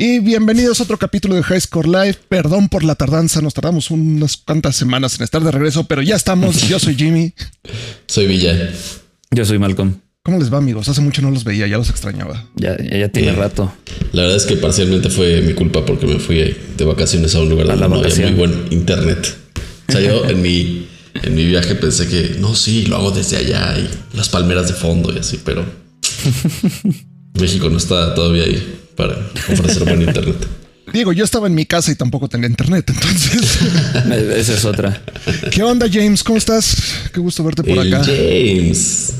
Y bienvenidos a otro capítulo de High Score Live. Perdón por la tardanza, nos tardamos unas cuantas semanas en estar de regreso, pero ya estamos. Yo soy Jimmy. Soy Villa. Yo soy Malcolm. ¿Cómo les va, amigos? Hace mucho no los veía, ya los extrañaba. Ya, ya, tiene Eh, rato. La verdad es que parcialmente fue mi culpa porque me fui de vacaciones a un lugar donde no había muy buen internet. O sea, yo en mi, en mi viaje pensé que no, sí, lo hago desde allá y las palmeras de fondo y así, pero México no está todavía ahí para ofrecer buen internet. Diego, yo estaba en mi casa y tampoco tenía internet, entonces. Esa es otra. ¿Qué onda, James? ¿Cómo estás? Qué gusto verte por El acá. James.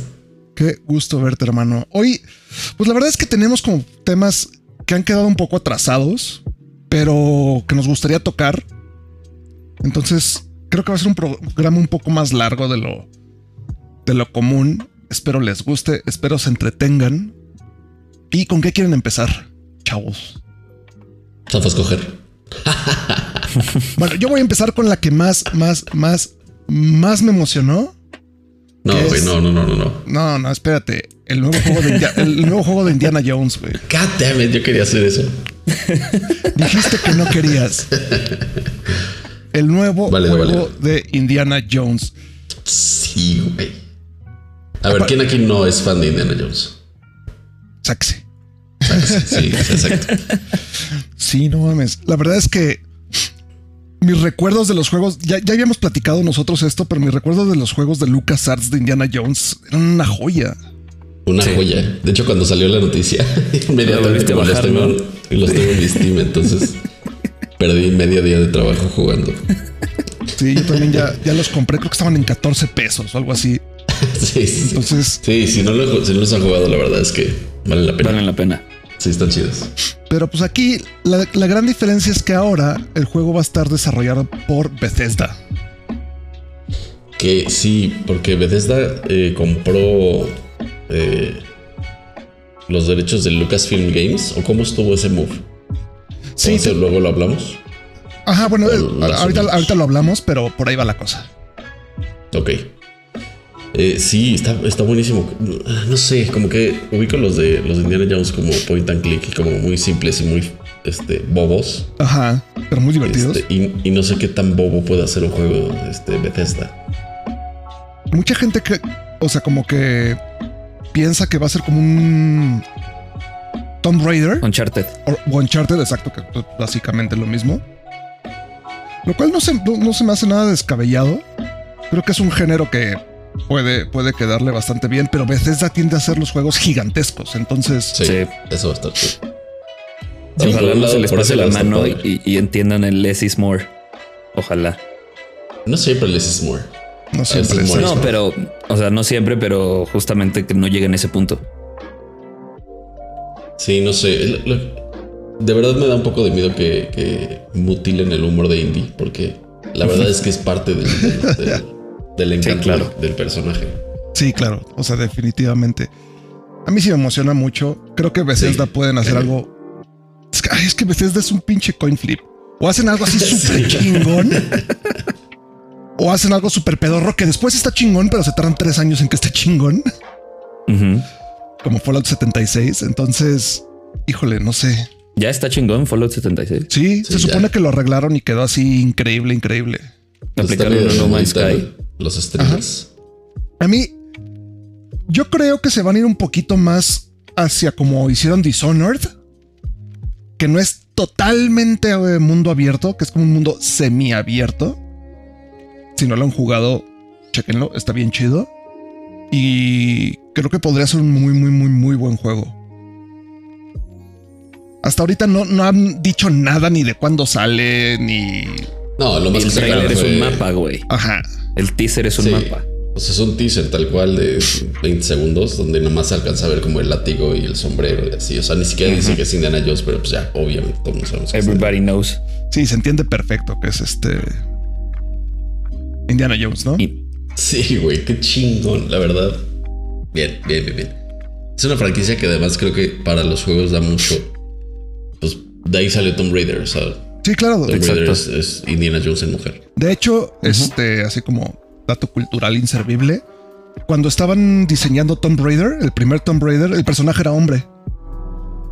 Qué gusto verte, hermano. Hoy, pues la verdad es que tenemos como temas que han quedado un poco atrasados, pero que nos gustaría tocar. Entonces, creo que va a ser un programa un poco más largo de lo, de lo común. Espero les guste, espero se entretengan. ¿Y con qué quieren empezar, chavos? Zafas coger. Bueno, yo voy a empezar con la que más, más, más, más me emocionó. No, ¿Qué güey, es? no, no, no, no, no. No, no, espérate. El nuevo juego de, India- el nuevo juego de Indiana Jones, güey. God damn it, yo quería hacer eso. Dijiste que no querías. El nuevo juego de Indiana Jones. Sí, güey. A ver, ¿quién aquí no es fan de Indiana Jones? Sáquese. Sí, exacto. Sí, no mames. La verdad es que mis recuerdos de los juegos, ya, ya habíamos platicado nosotros esto, pero mis recuerdos de los juegos de LucasArts de Indiana Jones eran una joya. Una Sí. joya. De hecho, cuando salió la noticia, inmediatamente como los bajar, tengo, ¿no? los tengo en mi Steam, entonces perdí medio día de trabajo jugando. Sí, yo también ya, ya los compré, creo que estaban en 14 pesos o algo así. Sí, sí, sí. Entonces, Sí, si no, lo- si no los han jugado, la verdad es que vale la pena. Valen la pena. Sí, están chidos. pero pues aquí la, la gran diferencia es que ahora el juego va a estar desarrollado por Bethesda. Que sí, porque Bethesda eh, compró eh, los derechos de Lucasfilm Games. ¿O cómo estuvo ese move? Sí, ¿O ese te- luego lo hablamos. ajá, bueno, el- las ahorita, ahorita lo hablamos, pero por ahí va la cosa. Ok. Eh, sí, está, está buenísimo. No sé, como que ubico los de los de Indiana Jones como point and click y como muy simples y muy este, bobos. Ajá, pero muy divertidos. Este, y, y no sé qué tan bobo puede hacer un juego este, Bethesda. Mucha gente que, o sea, como que piensa que va a ser como un Tomb Raider Uncharted. o Uncharted, exacto, que pues, básicamente lo mismo. Lo cual no se, no, no se me hace nada descabellado. Creo que es un género que puede, puede quedarle bastante bien, pero Bethesda tiende a hacer los juegos gigantescos. Entonces, Sí, Sí. eso va a estar chido. Sí, por Ojalá no se les pase la mano y, y entiendan el less is more. Ojalá. No siempre les is more. no siempre muere. eso. No, pero, o sea, no siempre, pero justamente que no lleguen a ese punto. Sí, no sé. De verdad me da un poco de miedo que, que mutilen el humor de Indy, porque la verdad es que es parte del, del, del- del encanto claro. del, del personaje. Sí, claro. O sea, definitivamente. A mí sí me emociona mucho. Creo que Bethesda Sí, pueden hacer algo. Es que, ay, es que Bethesda es un pinche coin flip. O hacen algo así súper chingón. O hacen algo súper pedorro que después está chingón, pero se tardan tres años en que esté chingón. Como Fallout 76. Entonces, híjole, no sé. Ya está chingón Fallout 76. Sí, Sí, se supone ya. que lo arreglaron y quedó así increíble, increíble. Aplicaron No Man's Sky. Los streamers. A mí, yo creo que se van a ir un poquito más hacia como hicieron Dishonored, que no es totalmente eh, mundo abierto, que es como un mundo semiabierto. Si no lo han jugado, chequenlo, está bien chido. Y creo que podría ser un muy, muy, muy, muy buen juego. Hasta ahorita no, no han dicho nada ni de cuándo sale, ni... No, lo más El que trailer es un mapa, güey. Ajá. El teaser es un Sí. mapa. O sea, es un teaser tal cual de 20 segundos donde nomás se alcanza a ver como el látigo y el sombrero y así. O sea, ni siquiera dice que es Indiana Jones, pero pues ya, obviamente, todos sabemos que Everybody knows. Sí, se entiende perfecto que es este... Indiana Jones, ¿no? Y Sí, güey, qué chingón, la verdad. Bien, bien, bien, bien. Es una franquicia que además creo que para los juegos da mucho. Pues de ahí salió Tomb Raider, o sea, Sí, claro. Tomb. Raider es, es Indiana Jones en mujer. De hecho, este, así como dato cultural inservible, cuando estaban diseñando Tomb Raider, el primer Tomb Raider, el personaje era hombre.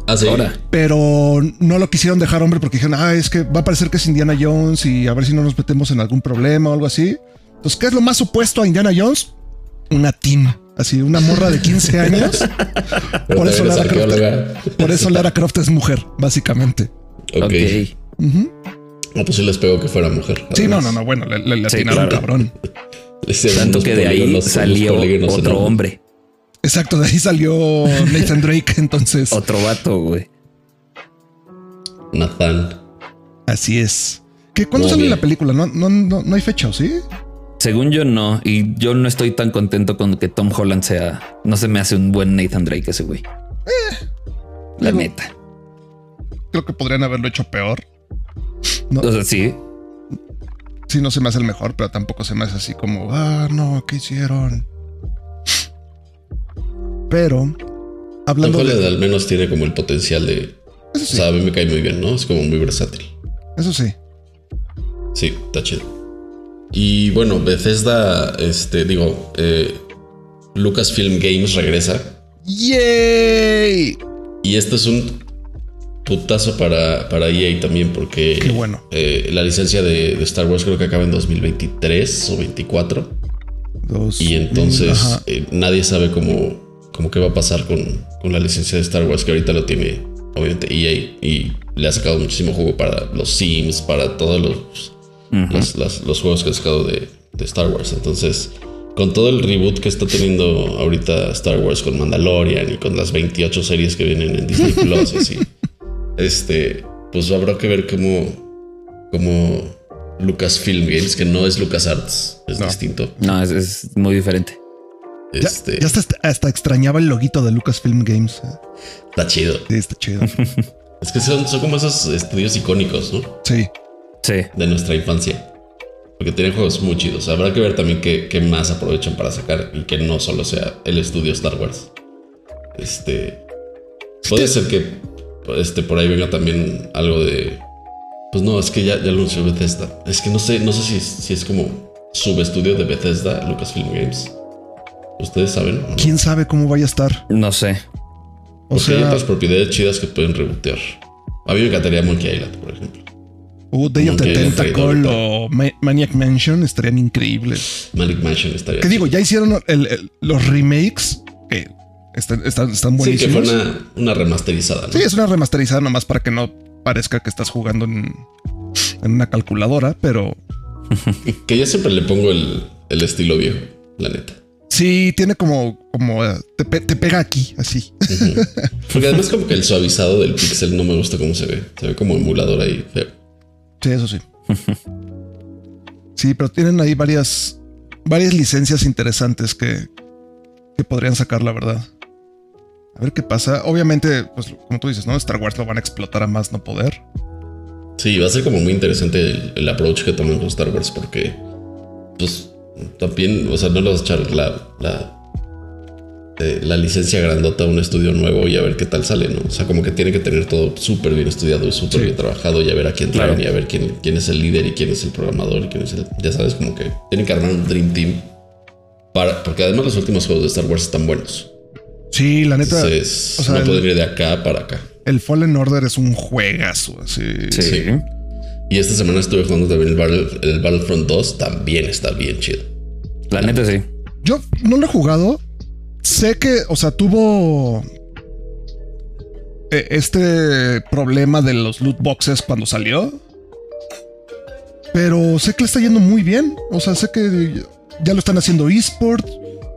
Ah, sí. Ahora. pero no lo quisieron dejar hombre porque dijeron, ah, es que va a parecer que es Indiana Jones y a ver si no nos metemos en algún problema o algo así. Entonces, ¿qué es lo más opuesto a Indiana Jones? Una teen, así, una morra de 15 años. Por, eso Lara Croft, arqueóloga. por eso Lara Croft es mujer, básicamente. Ok. Ujú. No, pues sí les pego que fuera mujer. Sí, no, además. no, no, bueno, le, le, le Sí, atinaron claro. cabrón. Tanto que de ahí salió otro hombre, Exacto, de ahí salió Nathan Drake, entonces otro vato, güey. Nathan. así es. ¿Qué, ¿Cuándo sale la película? No, no, no, no hay fecha, ¿o ¿sí? Según yo no, y yo no estoy tan contento con que Tom Holland sea, no se me hace un buen Nathan Drake ese güey. La digo- neta. Creo que podrían haberlo hecho peor. No, O sea, sí, sí, no se me hace el mejor, pero tampoco se me hace así como, ah, no, ¿qué hicieron? Pero, hablando de... al menos tiene como el potencial de. Eso O sí, sea, a mí me cae muy bien, ¿no? Es como muy versátil. eso sí. Sí, está chido. Y bueno, Bethesda, este, digo, eh, Lucasfilm Games regresa. ¡Yay! Y esto es un putazo para, para EA también, porque Qué bueno. eh, la licencia de, de Star Wars creo que acaba en 2023 o 24. Dos Y entonces eh, nadie sabe cómo, cómo qué va a pasar con, con la licencia de Star Wars, que ahorita lo tiene obviamente EA y le ha sacado muchísimo juego para los Sims, para todos los, Ujú. los, las- los juegos que ha sacado de, de Star Wars. Entonces, con todo el reboot que está teniendo ahorita Star Wars con Mandalorian y con las 28 series que vienen en Disney Plus y así, este, pues habrá que ver cómo, cómo Lucasfilm Games, que no es LucasArts, es No. distinto. no, es, es muy diferente. Ya, Este, ya hasta, hasta extrañaba el loguito de Lucasfilm Games. está chido. Sí, está chido. Es que son, son como esos estudios icónicos, ¿no? Sí. Sí, De nuestra infancia. Porque tienen juegos muy chidos. Habrá que ver también qué, qué más aprovechan para sacar y que no solo sea el estudio Star Wars. Este. Puede ser que este, por ahí venga también algo de. Pues no, es que ya, ya lo anunció Bethesda. Es que no sé, no sé si, si es como subestudio de Bethesda, Lucasfilm Games. ¿Ustedes saben? no? ¿Quién sabe cómo vaya a estar? no sé. O Porque hay sea, otras propiedades chidas que pueden rebotear. A mí me encantaría Monkey Island, por ejemplo. uh, Day of the Tentacle o Ma- Maniac Mansion estarían increíbles. Manic Mansion estaría. Que digo, ya hicieron el- el- los remakes están, están, están Sí, que fue buenísimos. una, una remasterizada, ¿no? Sí, es una remasterizada nomás para que no parezca que estás jugando en, en una calculadora, pero Que yo siempre le pongo el, el estilo viejo, la neta. sí tiene como, como eh, te, pe- te pega aquí, así. Porque además como que el suavizado del pixel no me gusta cómo se ve. Se ve como emulador ahí feo. Sí, eso sí. Sí, pero tienen ahí varias, varias licencias interesantes que, que podrían sacar, la verdad. A ver qué pasa. Obviamente, pues como tú dices, ¿no? Star Wars lo van a explotar a más no poder. Sí, va a ser como muy interesante el, el approach que toman con Star Wars porque pues también, o sea, no le vas a echar la, la, eh, la licencia grandota a un estudio nuevo y a ver qué tal sale, ¿no? O sea, como que tiene que tener todo súper bien estudiado y súper bien trabajado y a ver a quién traen Claro. y a ver quién, quién es el líder y quién es el programador y quién es el... Ya sabes, como que tienen que armar un Dream Team para... Porque además los últimos juegos de Star Wars están buenos. Sí, la neta, Entonces, o sea, no el- ir de acá para acá. el Fallen Order es un juegazo, así. Sí. Sí. Y esta semana estuve jugando también el, Battle- el Battlefront 2. También está bien chido. La neta sí. Yo no lo he jugado. Sé que, o sea, tuvo eh, este problema de los loot boxes cuando salió. Pero sé que le está yendo muy bien. O sea, sé que ya lo están haciendo eSport.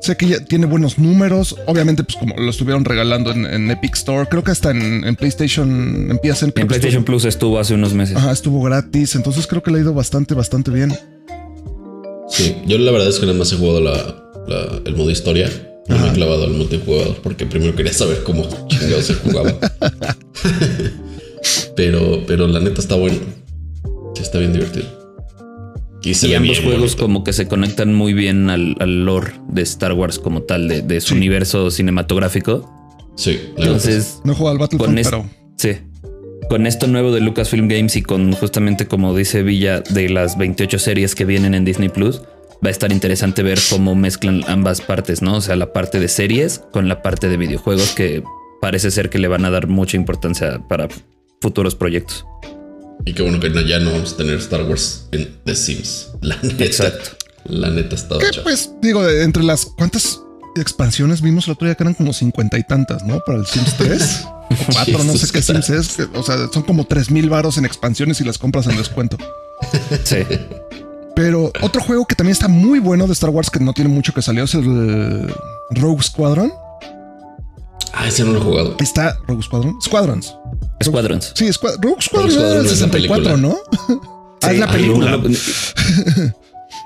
Sé que ya tiene buenos números. Obviamente, pues como lo estuvieron regalando en, en Epic Store. Creo que hasta en, en PlayStation empieza En PlayStation Plus estuvo hace unos meses. Ajá, estuvo gratis. Entonces creo que le ha ido bastante, bastante bien. Sí, yo la verdad es que nada más he jugado la, la- el modo historia. No me he clavado al multijugador porque primero quería saber cómo chingados se jugaba. pero, pero la neta está bueno. Sí, está bien divertido. Y se Y ambos bien juegos bonito. como que se conectan muy bien al, al lore de Star Wars como tal, de, de su Sí. universo cinematográfico. Sí. Entonces, No jugado al con, Battlefront, es- pero sí, con esto nuevo de Lucasfilm Games y con justamente como dice Villa de las 28 series que vienen en Disney Plus, va a estar interesante ver cómo mezclan ambas partes, ¿no? O sea, la parte de series con la parte de videojuegos que parece ser que le van a dar mucha importancia para futuros proyectos. Y qué bueno que no- ya no vamos a tener Star Wars en The Sims. La neta. Exacto. La neta está Que pues, digo, entre las cuántas expansiones vimos el otro día que eran como cincuenta y tantas, ¿no? Para el Sims 3 o 4, no sé qué Sims es. o sea, son como tres mil varos en expansiones y las compras en descuento. Sí. Pero otro juego que también está muy bueno de Star Wars que no tiene mucho que salió es el Rogue Squadron. Ah, ese no lo he jugado. Está Rogue Squadron. Squadrons. Squadrons. Sí, Squad- Rogue Squadron Rogue era del Squadron es la 64, ¿no? ah, es la película. no,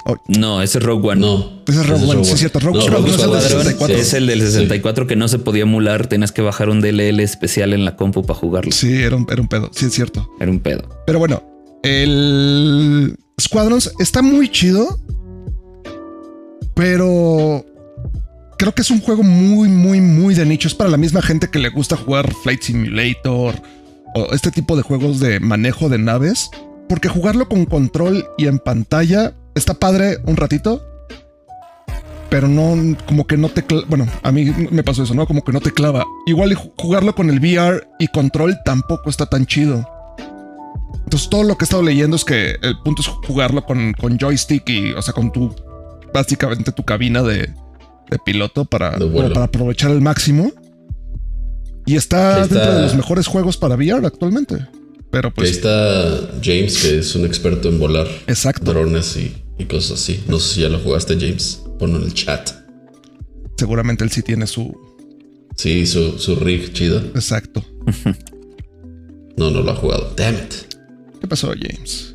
Oh. No, ese es Rogue One. No. Ese es Rogue One, sí, cierto. Rogue Squadron Rogue es el del Squadron 64. es el del 64 que no se podía emular. Tenías que bajar un DLL especial en la compu para jugarlo. Sí, era un, era un pedo. Sí, es cierto. Era un pedo. Pero bueno, el Squadrons está muy chido, pero creo que es un juego muy, muy, muy de nicho. Es para la misma gente que le gusta jugar Flight Simulator o este tipo de juegos de manejo de naves, porque jugarlo con control y en pantalla está padre un ratito. Pero no, como que no te, bueno, a mí me pasó eso, ¿no? Como que no te clava. Igual jugarlo con el VR y control tampoco está tan chido. Entonces todo lo que he estado leyendo es que el punto es jugarlo con, con joystick y, o sea, con tu, básicamente tu cabina de, de piloto para, para aprovechar al máximo. Y está, dentro de los mejores juegos para VR actualmente. Pero Que ahí pues, está James, que es un experto en volar exacto. drones y, y cosas así. No sé si ya lo jugaste, James. Ponlo en el chat. Seguramente él sí tiene su... Sí, su, su rig chido. Exacto. No, no lo ha jugado. Damn it. ¿Qué pasó, James?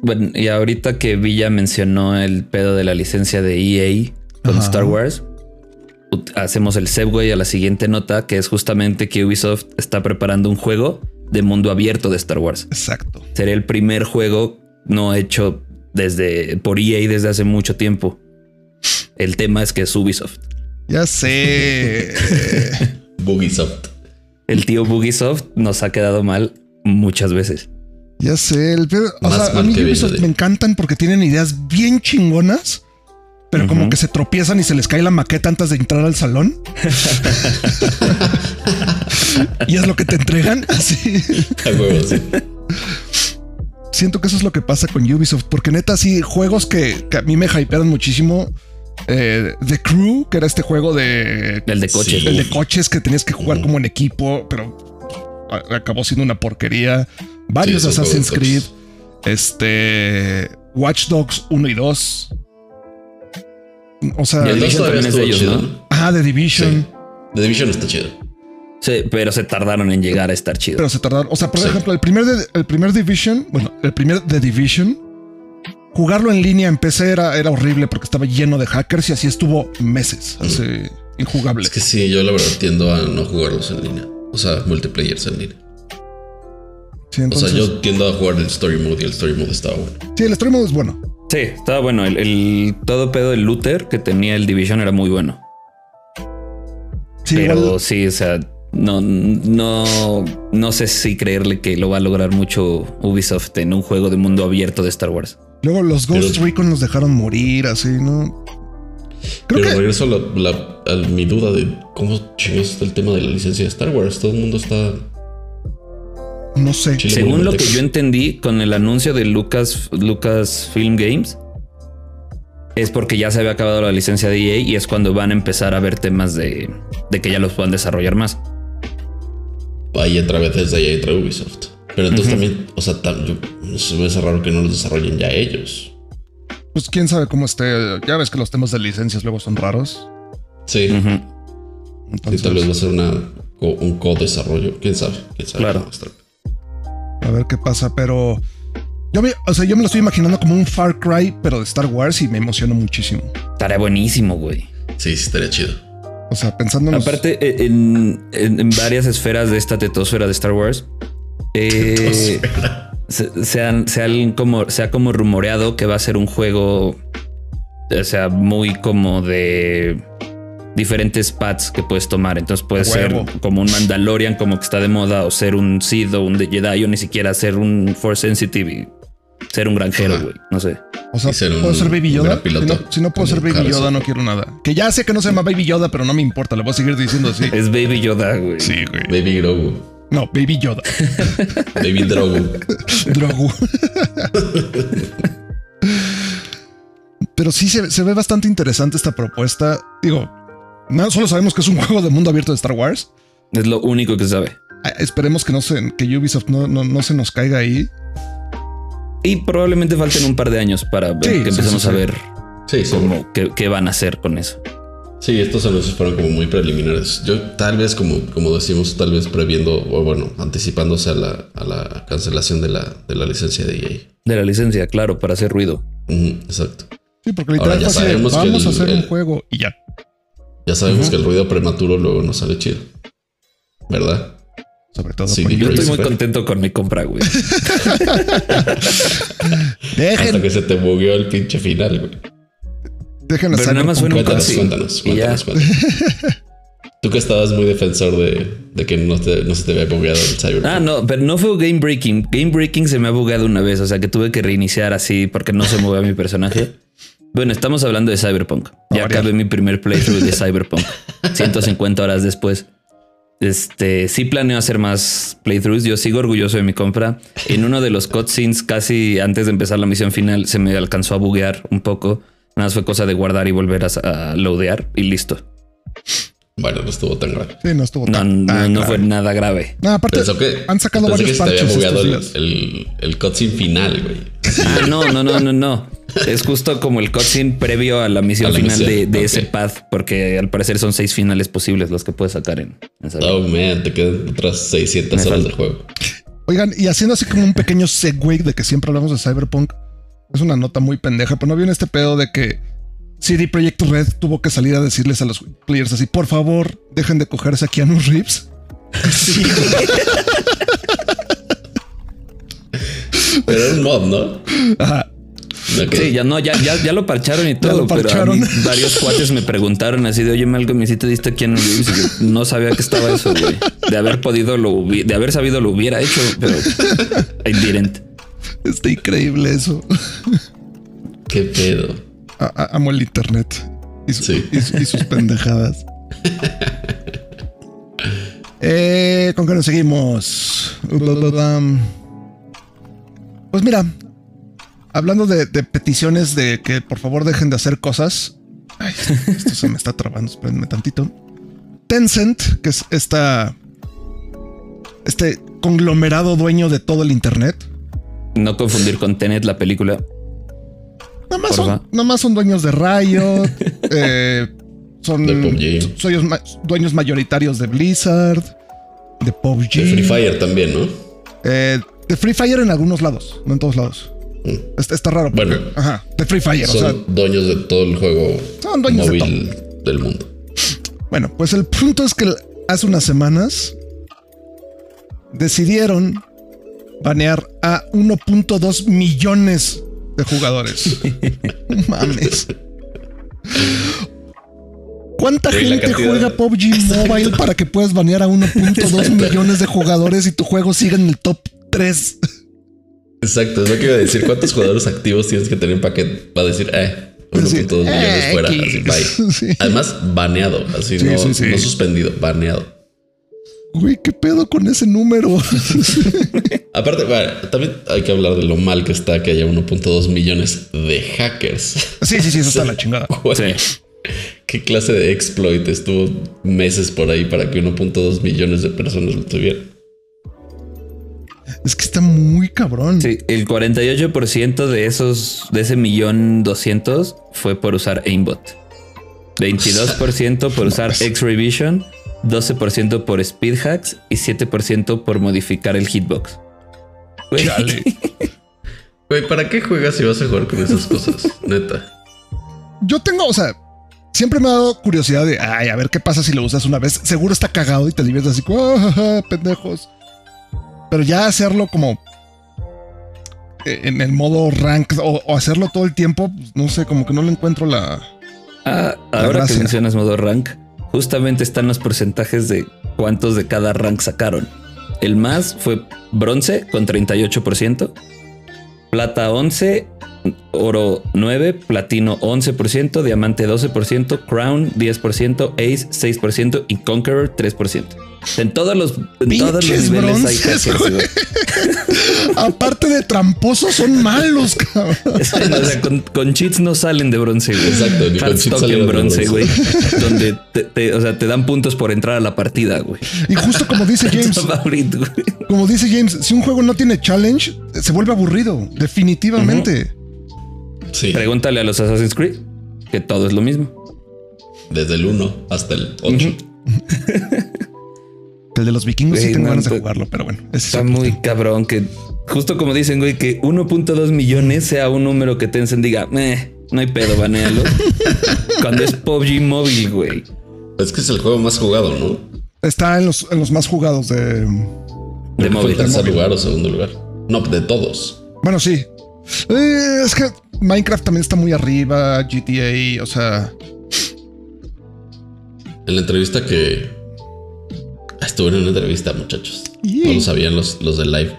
Bueno, y ahorita que Villa mencionó el pedo de la licencia de EA con Ajá. Star Wars, hacemos el segue a la siguiente nota, que es justamente que Ubisoft está preparando un juego de mundo abierto de Star Wars. Exacto. Sería el primer juego no hecho desde por EA desde hace mucho tiempo. El tema es que es Ubisoft. Ya sé. Bugisoft. El tío Bugisoft nos ha quedado mal muchas veces. ya sé. El, o sea, a mí Ubisoft de- me encantan porque tienen ideas bien chingonas. Pero como que se tropiezan y se les cae la maqueta antes de entrar al salón. y es lo que te entregan. Así. A huevo, sí. Siento que eso es lo que pasa con Ubisoft, porque neta, sí, juegos que, que a mí me hypearon muchísimo. Eh, The Crew, que era este juego de. El de coches. Sí. El de coches que tenías que jugar como en equipo, pero acabó siendo una porquería. Varios Sí, Assassin's Creed. Este. Watch Dogs 1 y 2. O sea, Y el El dos Division todavía también es de ellos, chido. ¿no? ah, The Division. Sí. The Division está chido. Sí, pero se tardaron en llegar a estar chido. Pero se tardaron. O sea, por Sí. ejemplo, el primer, de- el primer Division, bueno, el primer The Division, jugarlo en línea en PC era, era horrible porque estaba lleno de hackers y así estuvo meses. Así, injugable. Es que sí, yo la verdad tiendo a no jugarlos en línea. O sea, multiplayers en línea. Sí, O sea, yo tiendo a jugar el story mode y el story mode estaba bueno. sí, el story mode es bueno. Sí, estaba bueno. El, el- todo pedo del looter que tenía el Division era muy bueno. Sí, pero igual, sí, o sea, no, no, no sé si creerle que lo va a lograr mucho Ubisoft en un juego de mundo abierto de Star Wars. luego los Ghost pero- Recon los dejaron morir, así, ¿no? Creo Pero que regreso a, la, la- a mi duda de cómo chingados está el tema de la licencia de Star Wars. Todo el mundo está. No sé. Chile Según lo que yo entendí con el anuncio de Lucas, Lucas Film Games, es porque ya se había acabado la licencia de EA y es cuando van a empezar a ver temas de, de que ya los puedan desarrollar más. Ahí entra Bethesda y ahí entra Ubisoft. Pero entonces también, o sea, tam- yo, se me hace raro que no los desarrollen ya ellos. Pues quién sabe cómo esté. Ya ves que los temas de licencias luego son raros. Sí, Entonces, tal vez va a ser una, un co-desarrollo. ¿Quién sabe? ¿Quién sabe Claro. cómo a ver qué pasa, pero yo me, o sea, yo me lo estoy imaginando como un Far Cry, pero de Star Wars y me emociono muchísimo. Estaría buenísimo, güey. Sí, sí, estaría chido. O sea, pensando Aparte, eh, en, en- en varias esferas de esta tetosfera de Star Wars, eh, se, se han- se han como, se ha como rumoreado que va a ser un juego, o sea, muy como de diferentes paths que puedes tomar. Entonces puede A ser huevo. como un Mandalorian, como que está de moda, o ser un Sith o un de Jedi, o ni siquiera ser un Force Sensitive y ser un granjero, güey. No sé. O sea, ser un- ¿puedo ser Baby Yoda? si no, si no puedo ser Baby Harrison. Yoda, no quiero nada. Que ya sé que no se llama Baby Yoda, pero no me importa. Le voy a seguir diciendo así. Es Baby Yoda, güey. Sí, güey. Baby Grogu. No, Baby Yoda. Baby Drogu. Drogu. Pero sí se, se ve bastante interesante esta propuesta. Digo, no solo sabemos que es un juego de mundo abierto de Star Wars. Es lo único que se sabe. Ah, Esperemos que no se, que Ubisoft no, no, no se nos caiga ahí. Y probablemente falten un par de años para Sí, que sí, empecemos sí, a ver cómo, qué, qué van a hacer con eso. Sí, estos anuncios fueron como muy preliminares. Yo tal vez, como, como decimos, tal vez previendo, o bueno, anticipándose a la, a la cancelación de la, de la licencia de EA. De la licencia, claro, para hacer ruido. Exacto. Sí, porque Ahora literal ya que vamos a el- hacer un juego y ya. Ya sabemos que el ruido prematuro luego no sale chido. ¿Verdad? Sobre todo Sí, yo estoy muy contento con mi compra, güey. Dejen, Hasta que se te bugueó el pinche final, güey. dejen a Pero nada más fue un Cuéntanos, cuéntanos, cuéntanos, cuéntanos. Tú que estabas muy defensor de, de que no, te- no se te había bugueado el Cyberpunk. Ah, no, pero no fue game breaking. Game breaking se me ha bugueado una vez, o sea que tuve que reiniciar así porque no se movía mi personaje. Bueno, estamos hablando de Cyberpunk. Ya variar. acabé mi primer playthrough de Cyberpunk. 150 horas después. Este sí planeo hacer más playthroughs. Yo sigo orgulloso de mi compra. En uno de los cutscenes, casi antes de empezar la misión final, se me alcanzó a buguear un poco. Nada más fue cosa de guardar y volver a, a loadear y listo. Bueno, no estuvo tan grave. Sí, no estuvo No, tan, no, tan no grave. fue nada grave. No, aparte, Pensó que, han sacado varios que se te había parches bugueado estos el, días. el, el cutscene final, güey. Ah, no, no, no, no, no. Es justo como el cutscene previo a la misión A la final de, misión, de ok. ese path, porque al parecer son seis finales posibles los que puedes sacar en, en. Oh, man, te quedan otras 600 Me horas falta. de juego. Oigan, y haciendo así como un pequeño segue de que siempre hablamos de Cyberpunk, es una nota muy pendeja, pero no viene este pedo de que CD Projekt Red tuvo que salir a decirles a los players así, por favor, dejen de cogerse a Keanu Reeves. Sí, Pero era un mod, ¿no? Ajá. Sí, ya no, ya, ya, ya lo parcharon y todo, lo pero a parcharon. mí varios cuates me preguntaron así de oye, Malcolm, ¿y si te diste quién Reeves? Y yo no sabía que estaba eso, güey. De haber podido lo de haber sabido lo hubiera hecho, pero I didn't. Está increíble eso. ¿Qué pedo? A- a- amo el internet y, su- Sí. y su- y sus pendejadas. Eh, ¿Con qué nos seguimos? Pues mira, hablando de, de peticiones de que por favor dejen de hacer cosas. Ay, esto se me está trabando, espérenme tantito. Tencent, que es esta. Este conglomerado dueño de todo el internet. No confundir con Tenet, la película. Nada más, Porfa. son, son dueños de Riot. eh, son dueños mayoritarios de Blizzard. De PUBG. De Free Fire también, ¿no? eh, de Free Fire en algunos lados, no en todos lados. Está, está raro. porque- Bueno. ajá, de Free Fire. Son o sea, dueños de todo el juego Son dueños de móvil del mundo. bueno, pues el punto es que hace unas semanas decidieron banear a 1.2 millones de jugadores. Mames. ¿Cuánta gente juega PUBG Mobile para que puedas banear a 1.2 millones de jugadores y tu juego siga en el top 3? Exacto, es lo que iba a decir. ¿Cuántos jugadores activos tienes que tener para que va a decir, eh, 1.2 millones eh, fuera? X. Así, bye. Sí. Además, baneado, así Sí, no, sí, sí. no suspendido, baneado. Güey, ¿qué pedo con ese número? Aparte, bueno, también hay que hablar de lo mal que está que haya 1.2 millones de hackers. Sí, sí, sí, eso está la chingada. Güey, Sí. ¿Qué clase de exploit estuvo meses por ahí para que 1.2 millones de personas lo tuvieran? Es que está muy cabrón. Sí, el 48% de esos, de ese millón doscientos fue por usar aimbot. 22% por usar X-Ray Vision, 12% por speed hacks y 7% por modificar el hitbox. Güey, Chale. Güey, ¿para qué juegas si vas a jugar con esas cosas? Neta. Yo tengo, o sea, siempre me ha dado curiosidad de, ay, a ver qué pasa si lo usas una vez. Seguro está cagado y te diviertes así, como, "Ah, jaja, pendejos. Pero ya hacerlo como eh, en el modo rank o, o hacerlo todo el tiempo, pues, no sé, como que no le encuentro la. Ah, La ahora que mencionas modo rank, justamente están los porcentajes de cuántos de cada rank sacaron. El más fue bronce con 38%, plata 11 oro 9, platino 11%, diamante 12%, crown 10%, ace 6% y conqueror 3%. En todos los, en todos los niveles hay hackers, güey. Aparte de tramposos, son malos, cabrón. o sea, con, con cheats no salen de bronce, güey. Exacto, ni con cheats de bronce, güey. Donde te, te- o sea, te dan puntos por entrar a la partida, güey. Y justo como dice James, como dice James, si un juego no tiene challenge, se vuelve aburrido, definitivamente. Sí, Pregúntale a los Assassin's Creed, que todo es lo mismo. desde el 1 hasta el 8. El de los vikingos sí tengo no, ganas de jugarlo, pero bueno. Está muy tema. cabrón que justo como dicen, güey, que 1.2 millones sea un número que Tencent diga, eh, no hay pedo, banealo. Cuando es PUBG móvil, güey. Es que es el juego más jugado, ¿no? Está en los, en los más jugados de. De móvil. tercer lugar o segundo lugar. No, de todos. Bueno, sí. Eh, es que Minecraft también está muy arriba, GTA, o sea. En la entrevista que estuve en una entrevista, muchachos. Y- No lo sabían los, los del live.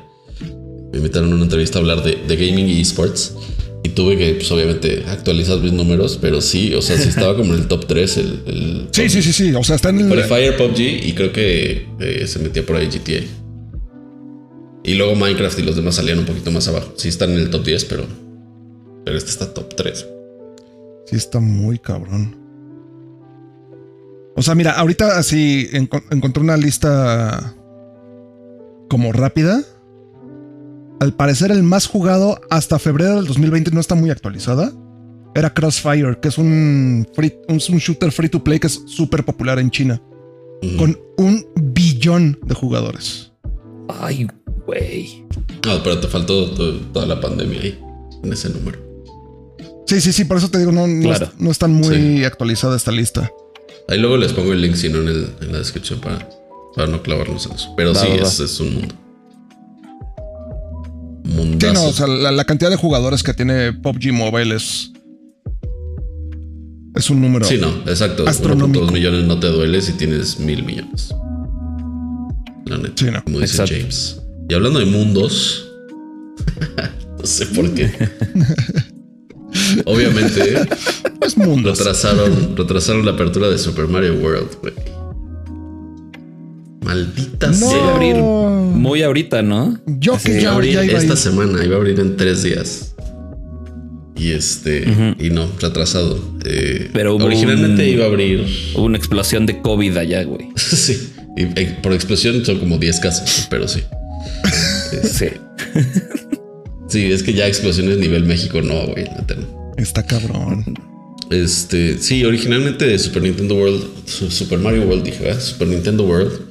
Me invitaron a una entrevista a hablar de, de gaming y esports. Y tuve que, pues, obviamente, actualizar mis números, pero sí, o sea, sí estaba como en el top 3. El, el Sí, sí, sí, sí. O sea, está en el. Fire, PUBG y creo que eh, se metía por ahí GTA. Y luego Minecraft y los demás salían un poquito más abajo. Sí están en el top 10, pero, pero este está top 3. Sí, está muy cabrón. O sea, mira, ahorita así enco- encontré una lista como rápida. Al parecer, el más jugado hasta febrero del 2020 no está muy actualizada. Era Crossfire, que es un, free- un, un shooter free to play que es súper popular en China, Ujú. con un billón de jugadores. Ay, güey. No, pero te faltó to- toda la pandemia ahí, en ese número. Sí, sí, sí, por eso te digo, no, no, Claro. es- no están muy actualizada esta lista. Ahí luego les pongo el link, si no, en, el- en la descripción para, para no clavarnos en eso. Pero Va, sí, va, va. es, un mundo. Sí, Mundazo. no, o sea, la, la cantidad de jugadores que tiene PUBG Mobile es. Es un número. Sí, no, exacto. Astronómico. 1.2 millones no te duele si tienes mil millones. La neta, Sí, no. como dice Exacto. James. Y hablando de mundos, no sé por qué. Obviamente, Es mundo. retrasaron, retrasaron la apertura de Super Mario World, güey. Maldita No. sea. Debe abrir muy ahorita, ¿no? Yo que Iba a ya, abrir ya iba a esta semana, iba a abrir en tres días. Y este, y no, retrasado. Eh, Pero hubo originalmente un- iba a abrir, Hubo una explosión de COVID allá, güey. sí, y, eh, por explosión son como 10 casos, pero sí. Sí. Sí, es que ya explosiones nivel México no, güey, neta, no. Está cabrón. Este, sí, originalmente Super Nintendo World, Su- Super Mario World, dije, ¿verdad? Super Nintendo World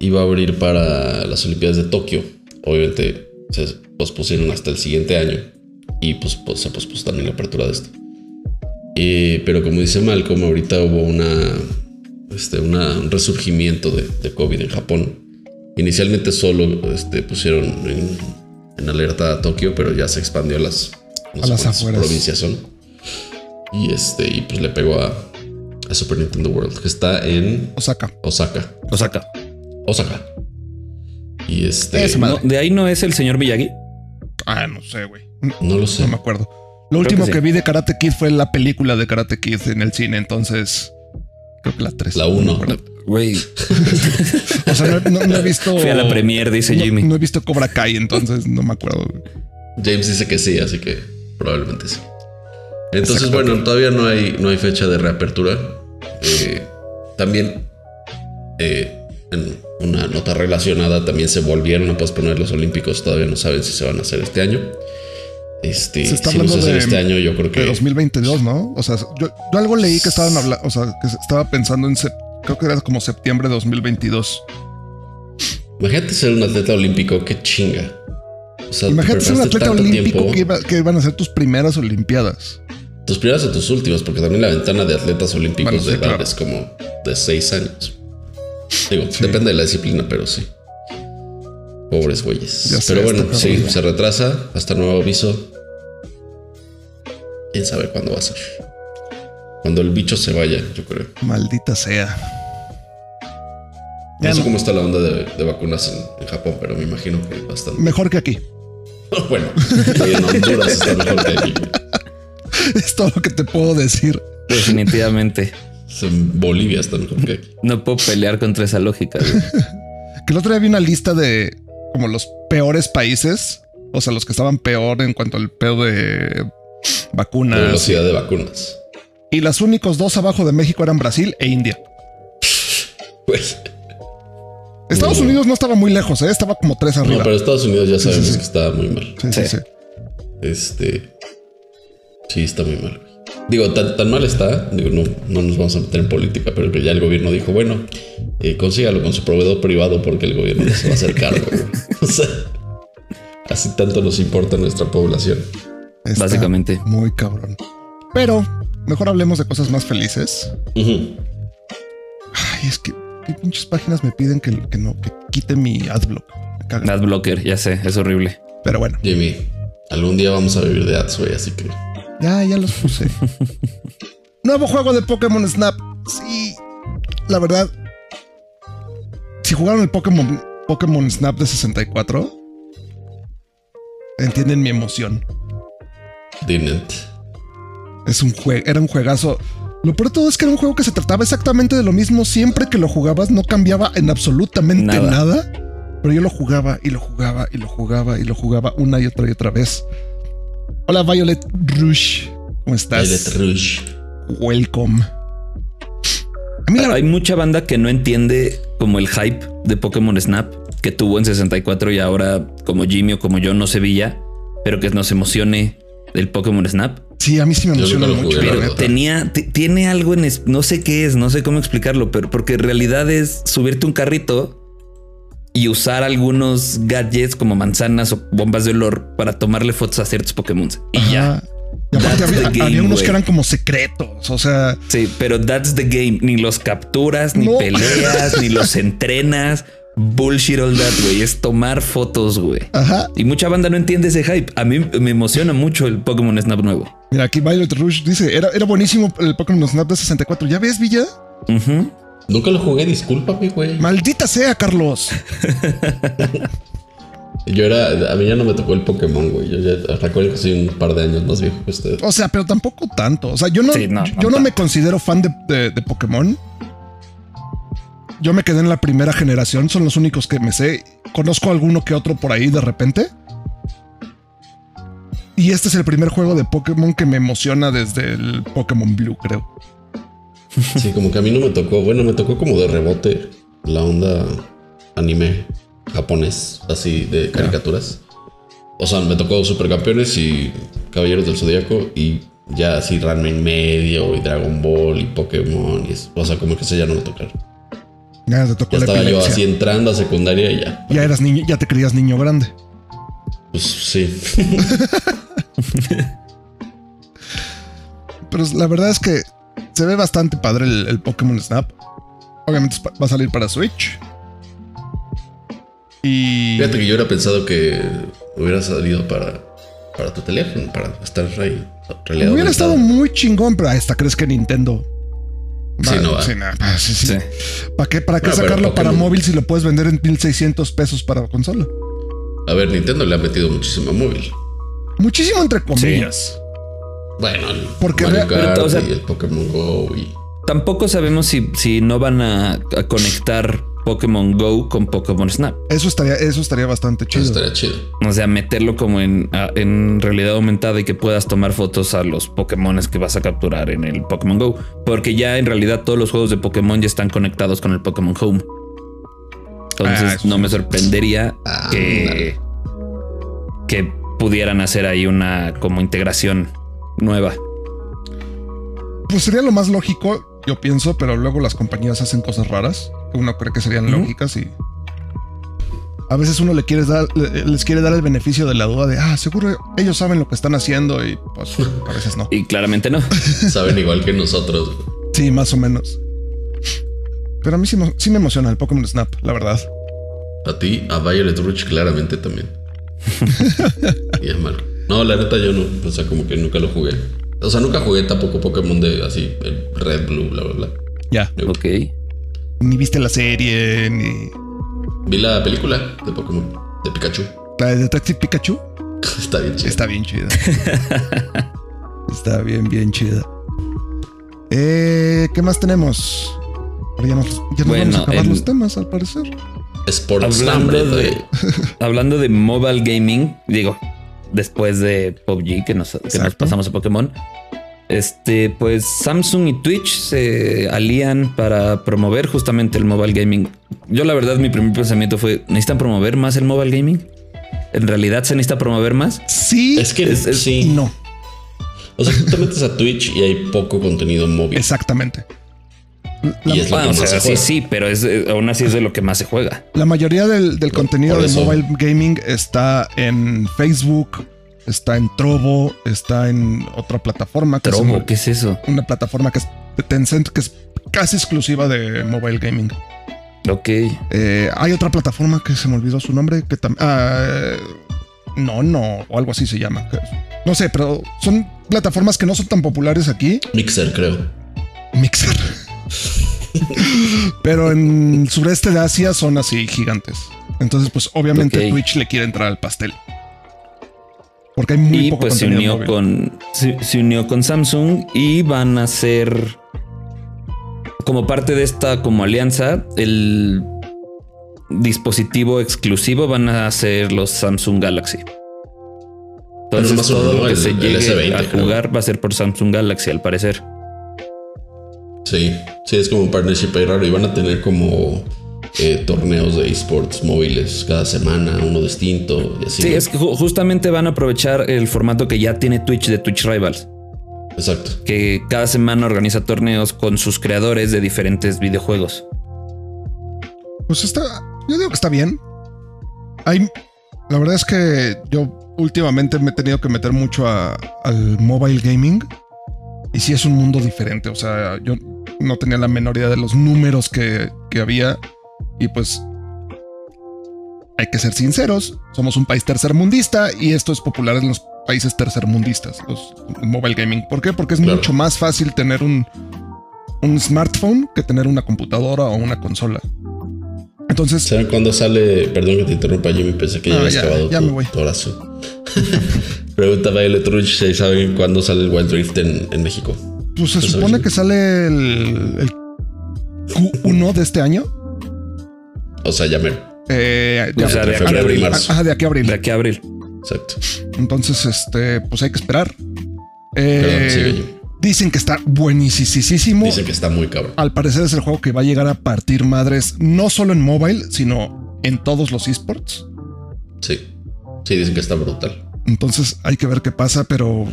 iba a abrir para las Olimpiadas de Tokio. Obviamente se pospusieron hasta el siguiente año y pues, pues, se pospuso también la apertura de esto. Eh, pero como dice Malcolm, ahorita hubo una, este, una- un resurgimiento de, de COVID en Japón. Inicialmente solo este, pusieron en, en alerta a Tokio, pero ya se expandió a las, no A las afueras. provincias son. Y este, y pues le pegó a, a Super Nintendo World, que está en Osaka. Osaka. Osaka. Osaka. Y este. No, de ahí no es el señor Miyagi. Ah, no sé, güey. No, No lo sé. no me acuerdo. Lo último que que, sí. vi de Karate Kid fue la película de Karate Kid en el cine, entonces. Creo que la 3. La uno. Güey. O sea, no, no- no he visto. Fui a la premier, dice no, Jimmy. no he visto Cobra Kai, entonces no me acuerdo. James dice que sí, así que probablemente sí. Entonces, bueno, todavía no hay, no hay fecha de reapertura. Eh, también, eh, en una nota relacionada, también se volvieron a posponer los Olímpicos. Todavía no saben si se van a hacer este año. Este, Se está si no se hablando hace de- este año, yo creo que. De 2022, ¿no? O sea, yo, yo algo leí que estaban hablando, o sea, que estaba pensando en. Creo que era como septiembre de 2022. Imagínate ser un atleta olímpico, qué chinga. O sea, te Imagínate ser un atleta olímpico que, iba- que iban a ser tus primeras Olimpiadas. Tus primeras o tus últimas, porque también la ventana de atletas olímpicos Bueno, sí, de edad claro. es como de seis años. Digo, Sí. depende de la disciplina, pero sí. Pobres güeyes. Pero bueno, sí, cabrón. se retrasa hasta nuevo aviso. Quién sabe cuándo va a ser. Cuando el bicho se vaya, yo creo. Maldita sea. No Ya sé no- cómo está la onda de, de vacunas en, en Japón, pero me imagino que bastante. Mejor que aquí. bueno, en Honduras está mejor que aquí. Es todo lo que te puedo decir. Definitivamente. En Bolivia está mejor que aquí. No puedo pelear contra esa lógica. güey. Que el otro día vi una lista de como los peores países, o sea, los que estaban peor en cuanto al pedo de La vacunas. velocidad de vacunas. Y los únicos dos abajo de México eran Brasil e India. Güey. Estados No. Unidos no estaba muy lejos, ¿eh? estaba como tres No, arriba. pero Estados Unidos ya sabemos sí, sí. que está muy mal. Sí, sí, Sí. Este. Sí, está muy mal, güey. Digo, tan, tan mal está. Digo, no, no nos vamos a meter en política, pero ya el gobierno dijo, bueno, eh, consígalo con su proveedor privado porque el gobierno no se va a hacer cargo. O sea, así tanto nos importa nuestra población. Está Básicamente. Muy cabrón. Pero mejor hablemos de cosas más felices. Ujú. Ay, es que qué pinches páginas me piden que, que no, que quite mi adblock. Adblocker, ya sé, es horrible. Pero bueno, Jimmy, algún día vamos a vivir de ads, güey, así que. ya, ya los puse. Nuevo juego de Pokémon Snap. Sí, la verdad. Si jugaron el Pokémon, Pokémon Snap de 64, entienden mi emoción. Didn't. Es un juego, era un juegazo. Lo peor de todo es que era un juego que se trataba exactamente de lo mismo. Siempre que lo jugabas, no cambiaba en absolutamente Nada. nada. Pero yo lo jugaba y lo jugaba y lo jugaba y lo jugaba una y otra y otra vez. Hola, Violet Rush. ¿Cómo estás? Violet Rouge. Welcome. La Hay mucha banda que no entiende como el hype de Pokémon Snap que tuvo en 64 y ahora como Jimmy o como yo no se veía, pero que nos emocione el Pokémon Snap. Sí, a mí sí me emociona mucho. Pero tenía, tiene algo en es- no sé qué es, no sé cómo explicarlo, pero porque en realidad es subirte un carrito y usar algunos gadgets como manzanas o bombas de olor para tomarle fotos a ciertos Pokémon. Y ya. Ajá. Y aparte había, game, había unos que eran como secretos. O sea, Sí, pero that's the game. Ni los capturas, ni No. peleas, ni los entrenas. Bullshit all that, güey. Es tomar fotos, güey. ajá. Y mucha banda no entiende ese hype. A mí me emociona mucho el Pokémon Snap nuevo. Mira, aquí Violet Rush dice: era, era buenísimo el Pokémon Snap de 64. ¿Ya ves, Villa? Ujú. Nunca lo jugué, discúlpame, güey. Maldita sea, Carlos. Yo era. A mí ya no me tocó el Pokémon, güey. Yo ya recuerdo que soy un par de años más viejo que usted. O sea, pero tampoco tanto. O sea, yo no, Sí, no, yo no me considero fan de, de- de Pokémon. Yo me quedé en la primera generación, son los únicos que me sé. Conozco alguno que otro por ahí de repente. Y este es el primer juego de Pokémon que me emociona desde el Pokémon Blue, creo. Sí, como que a mí no me tocó. Bueno, me tocó como de rebote la onda anime japonés, así de caricaturas. O sea, me tocó Supercampeones y Caballeros del Zodíaco y ya así Ranma en medio y Dragon Ball y Pokémon y eso. O sea, como que eso ya no me tocaron. Ya te tocó Ya la estaba yo así entrando a secundaria y ya. Ya eras niño, ya te creías niño grande. Pues sí. Pero la verdad es que se ve bastante padre el, el Pokémon Snap. Obviamente va a salir para Switch. Y Fíjate que yo hubiera pensado que hubiera salido para, para tu teléfono, para estar ahí. hubiera estado muy chingón, pero hasta crees que Nintendo. Sí, no va. sí, no, ah, sí, sí. Sí. ¿Para qué, para qué sacarlo para Pokémon- móvil si lo puedes vender en 1600 pesos para consola? A ver, Nintendo le ha metido muchísimo a móvil. Muchísimo entre comillas. Bueno, Porque Mario Kart pero, o sea- y el Pokémon Go y Tampoco sabemos si, si no van a, a conectar Pokémon Go con Pokémon Snap. Eso estaría, eso estaría bastante eso chido. estaría chido. O sea, meterlo como en, a- en realidad aumentada y que puedas tomar fotos a los Pokémon que vas a capturar en el Pokémon Go. Porque ya en realidad todos los juegos de Pokémon ya están conectados con el Pokémon Home. Entonces Ah, eso no me sorprendería Ah, que, que pudieran hacer ahí una como integración nueva. Pues sería lo más lógico, yo pienso, pero luego las compañías hacen cosas raras que uno cree que serían lógicas y a veces uno le quiere dar, le- les quiere dar el beneficio de la duda de, ah, seguro ellos saben lo que están haciendo y pues a veces no. Y claramente no. Saben igual que nosotros. Sí, más o menos. Pero a mí sí me emociona el Pokémon Snap, la verdad. A ti, a Violet Rouge claramente también. y es malo. No, la neta yo no, o sea, como que nunca lo jugué. O sea, nunca jugué tampoco Pokémon de así, el Red, Blue, bla, bla, bla. Ya. Ok. Ni viste la serie, ni Vi la película de Pokémon, de Pikachu. la de Detective Pikachu. Está bien chido. Está bien chida. Está bien, bien chida. Eh, ¿Qué más tenemos? Ya nos, ya nos Bueno, vamos a acabar el- los temas, al parecer. Sports Hablando de, güey. hablando de mobile gaming, digo, después de PUBG que nos, que nos Exacto. pasamos a Pokémon, este, pues Samsung y Twitch se alían para promover justamente el mobile gaming. Yo la verdad mi primer pensamiento fue, ¿necesitan promover más el mobile gaming? ¿En realidad se necesita promover más? Sí Es que Es- es- sí. no. O sea, tú te metes a Twitch y hay poco contenido móvil. Exactamente. La, Y es Bueno, que o más sea, se sí, sí, pero es, eh, aún así es de lo que más se juega. la mayoría del, del contenido de mobile gaming está en Facebook, está en Trovo, está en otra plataforma que Trovo, es ¿qué es eso? una plataforma que es de Tencent que es casi exclusiva de mobile gaming. Ok. Eh, hay otra plataforma que se me olvidó su nombre que también no no o algo así se llama. No sé, pero son plataformas que no son tan populares aquí. Mixer, creo. Mixer. Pero en el sureste de Asia son así gigantes. Entonces, pues obviamente Ok. Twitch le quiere entrar al pastel. Porque hay muy y poco pues se unió móvil. con se, se unió con Samsung y van a ser como parte de esta como alianza el dispositivo exclusivo van a ser los Samsung Galaxy. Pero Entonces todo lo que el- se llegue S20, a creo. jugar va a ser por Samsung Galaxy al parecer. Sí, sí, es como un partnership ahí raro. Y van a tener como eh, torneos de esports móviles cada semana, uno distinto y así. Sí, es que ju- justamente van a aprovechar el formato que ya tiene Twitch de Twitch Rivals, Exacto. que cada semana organiza torneos con sus creadores de diferentes videojuegos. Pues está, yo digo que está bien. Hay, la verdad es que yo últimamente me he tenido que meter mucho a- al mobile gaming y sí es un mundo diferente. O sea, yo no tenía la menor idea de los números que, que había y pues hay que ser sinceros. Somos un país tercermundista y esto es popular en los países tercermundistas, los mobile gaming. ¿Por qué? Porque es Claro. mucho más fácil tener un, un smartphone que tener una computadora o una consola. Entonces, ¿Saben cuándo sale? Perdón que te interrumpa, Jimmy. Pensé que ya habías acabado ya tu, me voy. tu oración. Pregunta Violet Rush si saben cuándo sale el Wild Rift en, en México. Pues se Pues, supone que sale el, el Q1 de este año. O sea, ya me. Eh, O sea, de aquí a febrero y abril. marzo. Ajá, de aquí a abril. De aquí a abril. Exacto. Entonces, este, pues hay que esperar. Eh, dicen que está buenísimo. Dicen que está muy cabrón. Al parecer es el juego que va a llegar a partir madres, no solo en mobile, sino en todos los esports. Sí. Sí, dicen que está brutal. Entonces hay que ver qué pasa, pero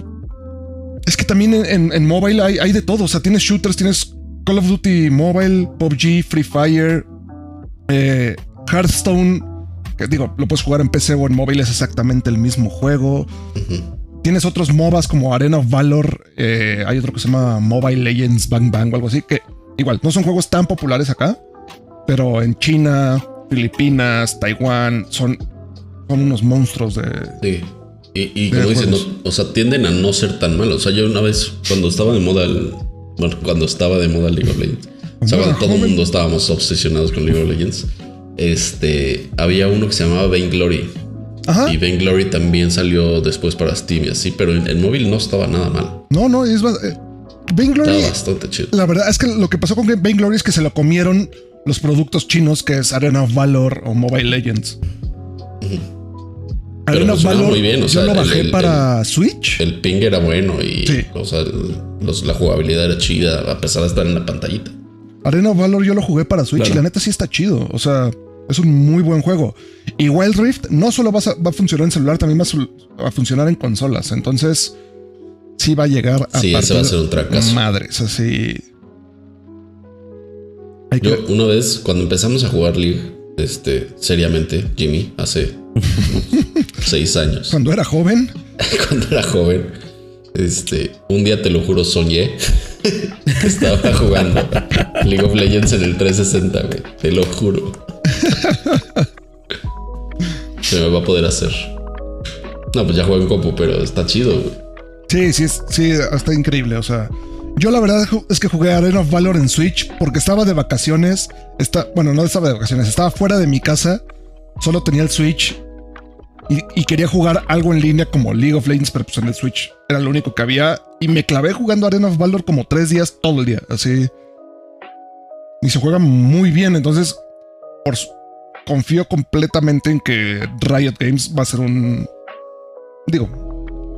es que también en, en- en mobile hay, hay de todo. O sea, tienes shooters, tienes Call of Duty Mobile, PUBG, Free Fire, eh, Hearthstone. Que digo, lo puedes jugar en PC o en móvil, es exactamente el mismo juego. Tienes otros MOBAs como Arena of Valor. eh, hay otro que se llama Mobile Legends Bang Bang o algo así. Que igual no son juegos tan populares acá, pero en China, Filipinas, Taiwán son, son unos monstruos de, Sí. Y, como dicen, no- juegos. o sea, tienden a no ser tan malos. O sea, yo una vez, cuando estaba de moda el. Bueno, cuando estaba de moda League of Legends. O sea, Cuando todo el mundo estábamos obsesionados con League of Legends. Este. Había uno que se llamaba Vainglory. Ajá. Y Vainglory también salió después para Steam y así, pero en, en móvil no estaba nada mal. No, no, es eh, Vainglory. Estaba bastante chido. La verdad es que lo que pasó con Vainglory es que se lo comieron los productos chinos que es Arena of Valor o Mobile Legends. Of funcionaba Valor muy bien, o yo lo bajé el- para Switch. El ping era bueno y Sí. o sea, los- la jugabilidad era chida, a pesar de estar en la pantallita. Arena of Valor yo lo jugué para Switch Claro. y la neta sí está chido. O sea, es un muy buen juego. Y Wild Rift no solo va a, va a funcionar en celular, también va a, sul- va a funcionar en consolas. Entonces, sí va a llegar a Sí, ese va a ser un. Madres, así. Hay que- Yo una vez, cuando empezamos a jugar League, este, seriamente, Jimmy, hace seis años, Cuando era joven, cuando era joven, este, un día te lo juro, soñé que estaba jugando League of Legends en el 360, güey. Te lo juro. Se me va a poder hacer. No, pues ya juego en compu, pero está chido, güey. Sí, sí, sí, está increíble. O sea, yo la verdad es que jugué Arena of Valor en Switch porque estaba de vacaciones. Bueno, no estaba de vacaciones, estaba fuera de mi casa. Solo tenía el Switch y, quería jugar algo en línea como League of Legends, pero pues en el Switch era lo único que había. Y me clavé jugando Arena of Valor como tres días todo el día. Así. Y se juega muy bien. Entonces, confío completamente en que Riot Games va a ser un. Digo,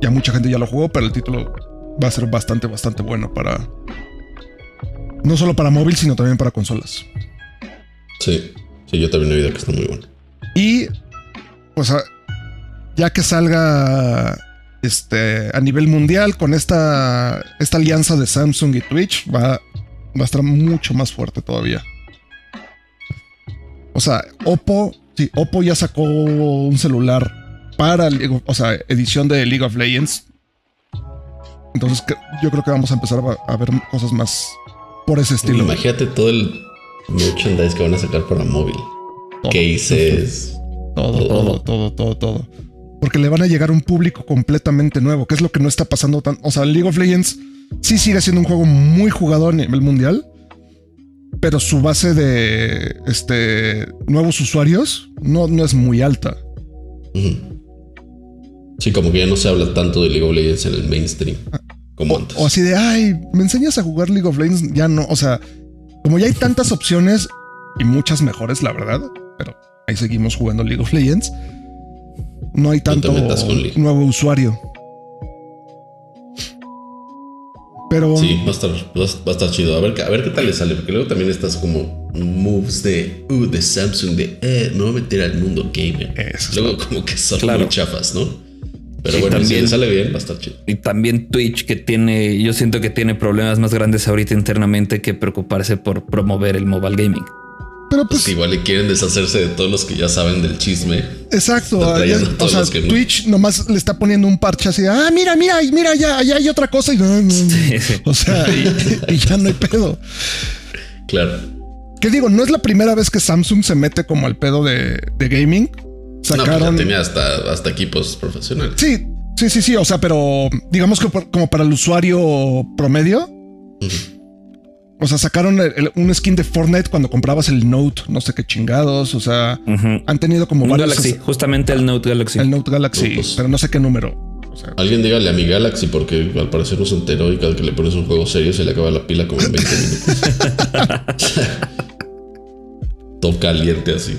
ya mucha gente ya lo jugó, pero el título va a ser bastante, bastante bueno para. No solo para móvil, sino también para consolas. Sí, sí, yo también he oído que está muy bueno. Y, o sea, ya que salga este, a nivel mundial con esta, esta alianza de Samsung y Twitch, va, va a estar mucho más fuerte todavía. O sea, Oppo, sí, Oppo ya sacó un celular para, o sea, edición de League of Legends. Entonces yo creo que vamos a empezar a, ver cosas más por ese estilo. Imagínate todo el merchandise que van a sacar para móvil. Cases. Todo, todo, todo, todo, todo. Porque le van a llegar a un público completamente nuevo, que es lo que no está pasando tan. O sea, League of Legends sí sigue siendo un juego muy jugador a nivel mundial pero su base de este, nuevos usuarios no, no es muy alta. Sí, como que ya no se habla tanto de League of Legends en el mainstream ah, como antes. O así de, ay, me enseñas a jugar League of Legends. Ya no, o sea, como ya hay tantas opciones y muchas mejores, la verdad, pero ahí seguimos jugando League of Legends. No hay tanto nuevo usuario. Pero. Sí, va a estar, va a estar chido. A ver, a ver qué tal le sale. Porque luego también estás como moves de, uh, de Samsung, de, eh, me voy a meter al mundo gamer. luego, como que son muy chafas, ¿no? Pero bueno, también, si le sale bien, va a estar chido. Y también Twitch, que tiene, yo siento que tiene problemas más grandes ahorita internamente que preocuparse por promover el mobile gaming. Pero pues, igual le quieren deshacerse de todos los que ya saben del chisme. Exacto. o sea, Twitch nomás le está poniendo un parche así. Ah, mira, mira, mira, ya, ya hay otra cosa. Y, O sea, y, ya no hay pedo. Claro. ¿Qué digo? No es la primera vez que Samsung se mete como al pedo de, gaming. Pues Sacaron. No, tenía hasta, hasta equipos profesionales. Sí, sí, sí, sí. O sea, pero digamos que como para el usuario promedio. O sea, sacaron un skin de Fortnite cuando comprabas el Note, no sé qué chingados. O sea, han tenido como varios. Galaxy, justamente el Note Galaxy. El Note Galaxy, pues, pero no sé qué número. Alguien dígale a mi Galaxy porque al parecer no se enteró y cada que le pones un juego serio se le acaba la pila como en 20 minutos. Todo caliente así.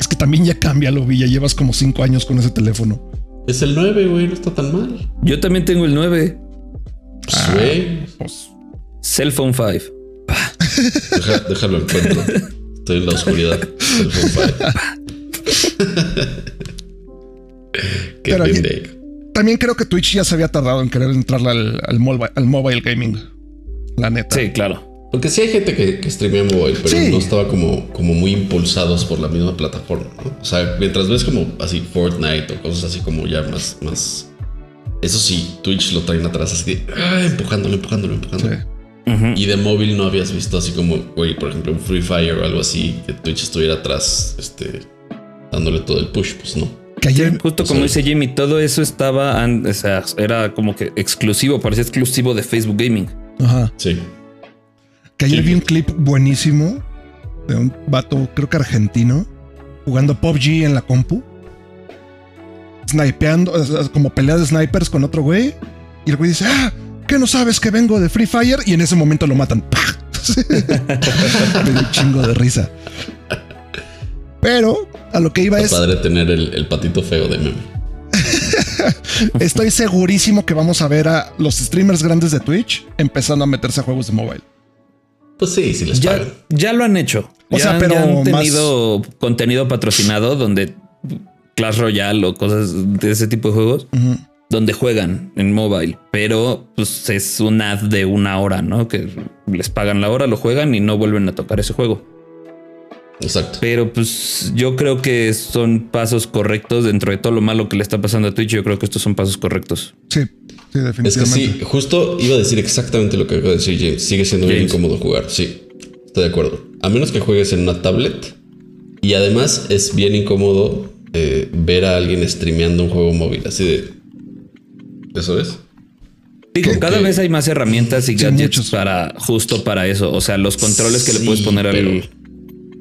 es que también ya cambia lo vi, ya llevas como 5 años con ese teléfono. Es el 9, güey, no está tan mal. Yo también tengo el 9. Ah, pues. Cell Phone 5. déjalo encuentro. Estoy en la oscuridad. Cell Phone 5. Qué también creo que Twitch ya se había tardado en querer entrar al, al, mobile, gaming. La neta. Sí, claro. Porque sí hay gente que, que streamea mobile, pero no estaba como, como muy impulsados por la misma plataforma. O sea, mientras ves como así Fortnite o cosas así como ya más, más eso sí, Twitch lo traen atrás así ah, empujándolo, empujándolo, empujándolo. Y de móvil no habías visto así como, güey, por ejemplo, un Free Fire o algo así, que Twitch estuviera atrás, este, dándole todo el push, pues no. Que ayer, justo como dice Jimmy, todo eso estaba, o sea, era como que exclusivo, parecía exclusivo de Facebook Gaming. Ajá. Sí. Que ayer vi un clip buenísimo de un vato, creo que argentino, jugando PUBG en la compu snipeando, como pelea de snipers con otro güey. Y el güey dice, ah, ¿qué no sabes que vengo de Free Fire? Y en ese momento lo matan. Me dio un chingo de risa. Pero a lo que iba es. padre tener el, patito feo de meme. Estoy segurísimo que vamos a ver a los streamers grandes de Twitch empezando a meterse a juegos de mobile. Pues sí, sí les ya, Ya lo han hecho. O sea, pero han tenido contenido patrocinado donde Clash Royale o cosas de ese tipo de juegos donde juegan en mobile, pero pues es un ad de una hora, ¿no? Que les pagan la hora, lo juegan y no vuelven a tocar ese juego. Exacto. Pero pues yo creo que son pasos correctos dentro de todo lo malo que le está pasando a Twitch. Yo creo que estos son pasos correctos. Sí, sí, definitivamente. Es que sí, justo iba a decir exactamente lo que acabo de decir James. Sigue siendo bien incómodo jugar. Sí, estoy de acuerdo. A menos que juegues en una tablet. Y además es bien incómodo eh, ver a alguien streameando un juego móvil, así de... ¿Eso es? Digo, cada vez hay más herramientas y gadgets para justo para eso. O sea, los controles que le puedes poner al.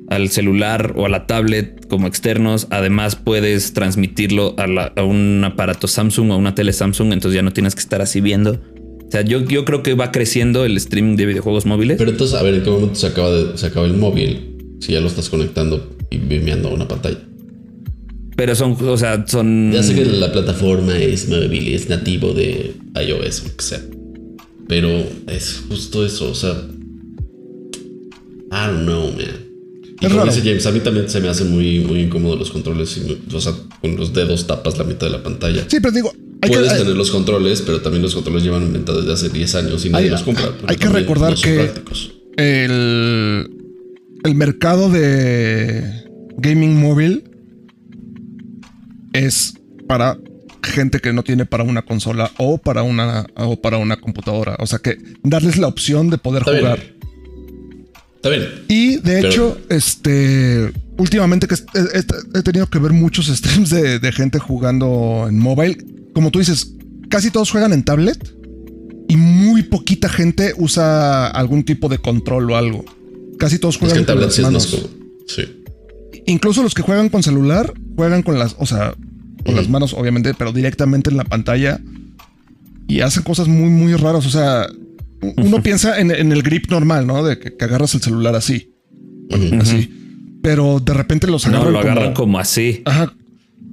Al celular o a la tablet como externos. Además, puedes transmitirlo a, la- a un aparato Samsung o a una tele Samsung, entonces ya no tienes que estar así viendo. O sea, yo, yo creo que va creciendo el streaming de videojuegos móviles. Pero entonces, a ver, ¿en qué momento se acaba, de, se acaba el móvil? Si ya lo estás conectando y vimeando a una pantalla. Pero son, o sea, son. Ya sé que la plataforma es móvil es nativo de iOS, o sea. Pero es justo eso, o sea. I don't know, man. Y Es como raro. dice James, a mí también se me hace muy, muy incómodo los controles. y o sea, con los dedos tapas la mitad de la pantalla. Sí, pero digo, hay Puedes que, tener los controles, pero también los controles llevan en venta desde hace 10 años y nadie Hay- los compra. hay que recordar no que- el, el mercado de gaming móvil es para gente que no tiene para una consola o para una o para una computadora. O sea que darles la opción de poder Está bien. Está bien. Y de Pero- hecho, este últimamente que he, tenido que ver muchos streams de, de gente jugando en mobile. Como tú dices, casi todos juegan en tablet y muy poquita gente usa algún tipo de control o algo. Casi todos Es juegan que en tablet sí es más. Incluso los que juegan con celular juegan con las, o sea, con las manos, obviamente, pero directamente en la pantalla y hacen cosas muy, muy raras. O sea, uno piensa en, en el grip normal, ¿no? De que, que agarras el celular así, así. Pero de repente los no, agarran, lo agarran como, como así. Ajá.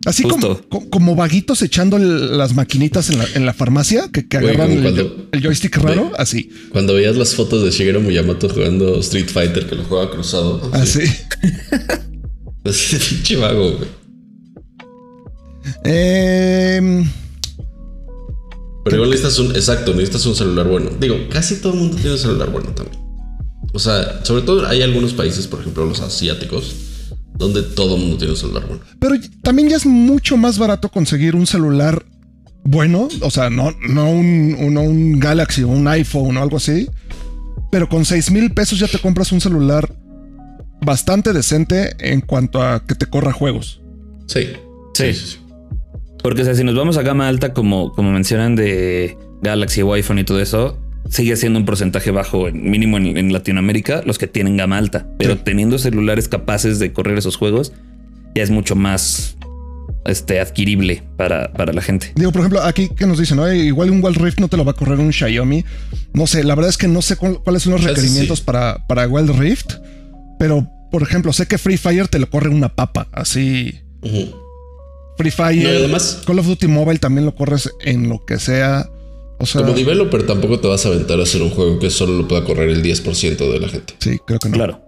Así como, como vaguitos echando el- las maquinitas en la, en la farmacia que, que Güey, agarran cuando- el joystick raro, Ve. así. Cuando veías las fotos de Shigeru Miyamoto jugando Street Fighter, que lo juega cruzado. Así. Así de pinche vago, güey. Em, Pero igual necesitas un, exacto, necesitas un celular bueno. Digo, casi todo el mundo tiene un celular bueno también. O sea, sobre todo hay algunos países, por ejemplo los asiáticos, donde todo el mundo tiene un celular bueno. Pero también ya es mucho más barato conseguir un celular bueno, o sea, no, no, un, un- Galaxy o un iPhone o algo así, pero con 6 mil pesos ya te compras un celular bastante decente en cuanto a que te corra juegos. Sí. Sí. Porque, o sea, si nos vamos a gama alta, como, como mencionan de Galaxy o iPhone y todo eso, sigue siendo un porcentaje bajo, mínimo en, en Latinoamérica, los que tienen gama alta. Pero Sí. teniendo celulares capaces de correr esos juegos, ya es mucho más este, adquirible para, para la gente. Digo, por ejemplo, aquí que nos dicen, ¿no? igual un Wild Rift no te lo va a correr un Xiaomi. No sé, la verdad es que no sé cuál- cuáles son los requerimientos sí. para, para Wild Rift, pero por ejemplo, sé que Free Fire te lo corre una papa, así. Free Fire, No, y además- Call of Duty Mobile también lo corres en lo que sea. O sea, Como developer tampoco te vas a aventar a hacer un juego que solo lo pueda correr el 10% de la gente. sí, creo que no. Claro.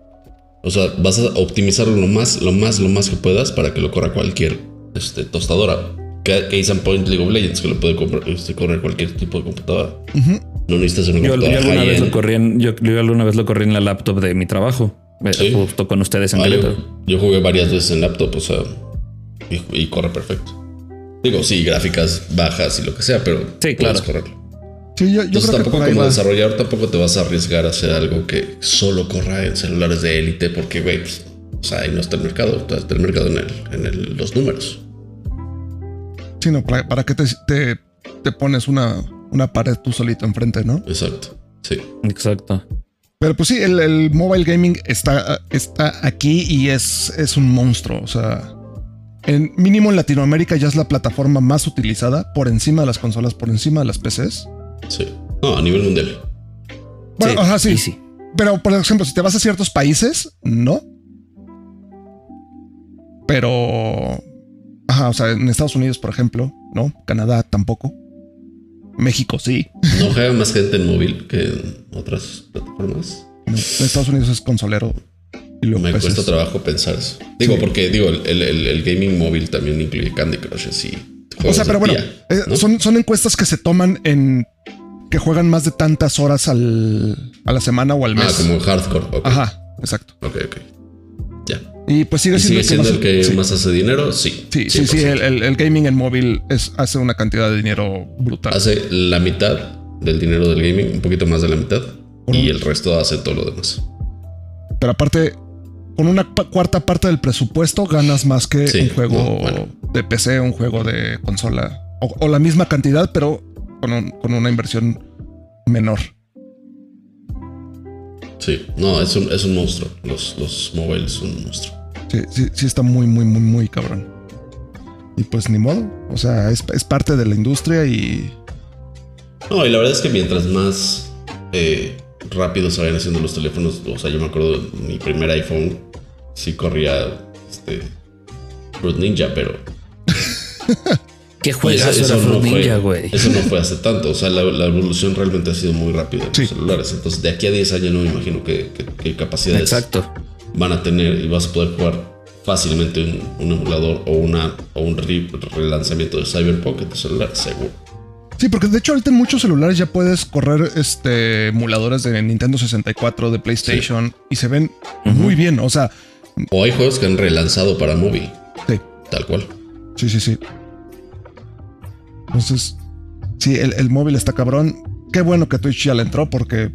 O sea, vas a optimizarlo lo más, lo más, lo más que puedas para que lo corra cualquier este, tostadora. Ca- Case and Point League of Legends, que lo puede comprar- este, correr cualquier tipo de computadora. No necesitas una Yo, yo computadora alguna vez lo corrí en, yo, yo alguna vez lo corrí en la laptop de mi trabajo. eh, Sí. Justo con ustedes en Ah, yo, yo jugué varias veces en laptop, o sea, y, y corre perfecto. Digo, sí, gráficas bajas y lo que sea, pero Sí, puedes claro. correrlo. Sí, yo, yo Entonces creo que tampoco ahí como va. desarrollador tampoco te vas a arriesgar a hacer algo que solo corra en celulares de élite porque, güey, pues, o sea, ahí no está el mercado, está el mercado en, el, en el- los números. Sí, no, ¿para, para qué te, te, te pones una, una pared tú solito enfrente, no? Exacto, sí. Exacto. Pero pues sí, el, el mobile gaming está, está aquí y es, es un monstruo. O sea, en mínimo en Latinoamérica ya es la plataforma más utilizada por encima de las consolas, por encima de las PCs. Sí. No, a nivel mundial. Bueno, Sí, ajá, sí. Pero, por ejemplo, si te vas a ciertos países, no. Pero, ajá, o sea, en Estados Unidos, por ejemplo, no. Canadá tampoco. México sí. No juega más gente en móvil que en otras plataformas. No, en Estados Unidos es consolero. Y Me cuesta trabajo pensar eso. Digo, Sí. porque digo, el, el- el gaming móvil también incluye Candy Crush y O sea, pero bueno, eh, ¿no? son, son encuestas que se toman en que juegan más de tantas horas al, a la semana o al mes. Ah, como hardcore. ok. Ajá, exacto. Ok, ok. Ya. Y pues sigue ¿Y siendo, sigue siendo el que sí. más hace dinero? Sí. Sí, sí, sí, 100%. el, el- el gaming en móvil es, hace una cantidad de dinero brutal. Hace la mitad del dinero del gaming, un poquito más de la mitad. Y el resto hace todo lo demás. Pero aparte, con una cuarta parte del presupuesto ganas más que Sí, un juego no, bueno. de PC, un juego de consola. O, o la misma cantidad, pero con, un- con una inversión menor. Sí, no, es un, es un monstruo. Los, los mobiles son un monstruo. Sí, sí, sí está muy, muy, muy, muy cabrón. Y pues ni modo. O sea, es, es parte de la industria y. No, y la verdad es que mientras más eh, rápido se vayan haciendo los teléfonos, o sea, yo me acuerdo de mi primer iPhone, sí corría este Fruit Ninja, pero ¿Qué juegas eso era no Fruit Ninja, fue, güey? eso no fue hace tanto. O sea, la, la evolución realmente ha sido muy rápida en Sí. los celulares. Entonces, de aquí a 10 años no me imagino que, que- qué capacidades Exacto. van a tener y vas a poder jugar fácilmente un, un emulador o, una, o un re- relanzamiento de Cyberpunk en tu celular, seguro. Sí, porque de hecho ahorita en muchos celulares ya puedes correr este emuladores de Nintendo 64, de PlayStation y se ven muy bien. O sea, O hay juegos que han relanzado para móvil, sí, tal cual. sí, sí, sí. Entonces, sí, el, el móvil está cabrón. Qué bueno que Twitch ya le entró porque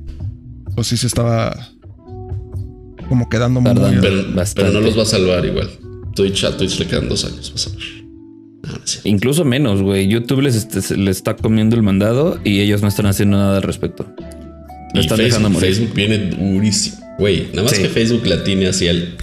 pues sí se estaba como quedando muy... Pero, pero no los va a salvar igual. Twitch a Twitch le quedan dos años, vas a ver. Incluso menos, güey. YouTube les, está comiendo el mandado y ellos no están haciendo nada al respecto. Lo Y están Facebook, dejando morir. Facebook viene durísimo. Güey, nada más Sí. que Facebook la tiene así el...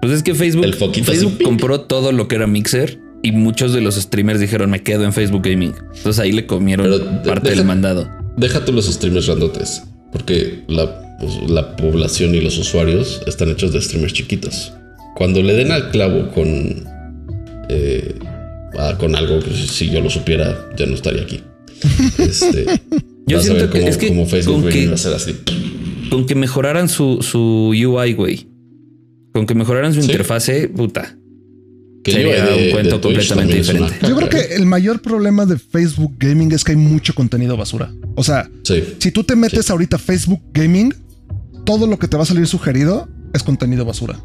Pues es que Facebook, El Facebook ping. compró todo lo que era Mixer y muchos de los streamers dijeron me quedo en Facebook Gaming. Entonces ahí le comieron Pero parte deja- del mandado. Deja tú los streamers grandotes, porque la, pues, la población y los usuarios están hechos de streamers chiquitos. Cuando le den al clavo con, eh, con algo que si- si yo lo supiera, ya no estaría aquí. Este, Yo vas a siento que- es que cómo Facebook con que- a ser así. Con que mejoraran su, su UI, güey. Con que mejoraran su Sí. interfase, puta. Que sería de- un cuento de Twitch completamente diferente. Yo creo que el mayor problema de Facebook Gaming es que hay mucho contenido basura. O sea, Sí, si tú te metes ahorita a Facebook Gaming, todo lo que te va a salir sugerido es contenido basura.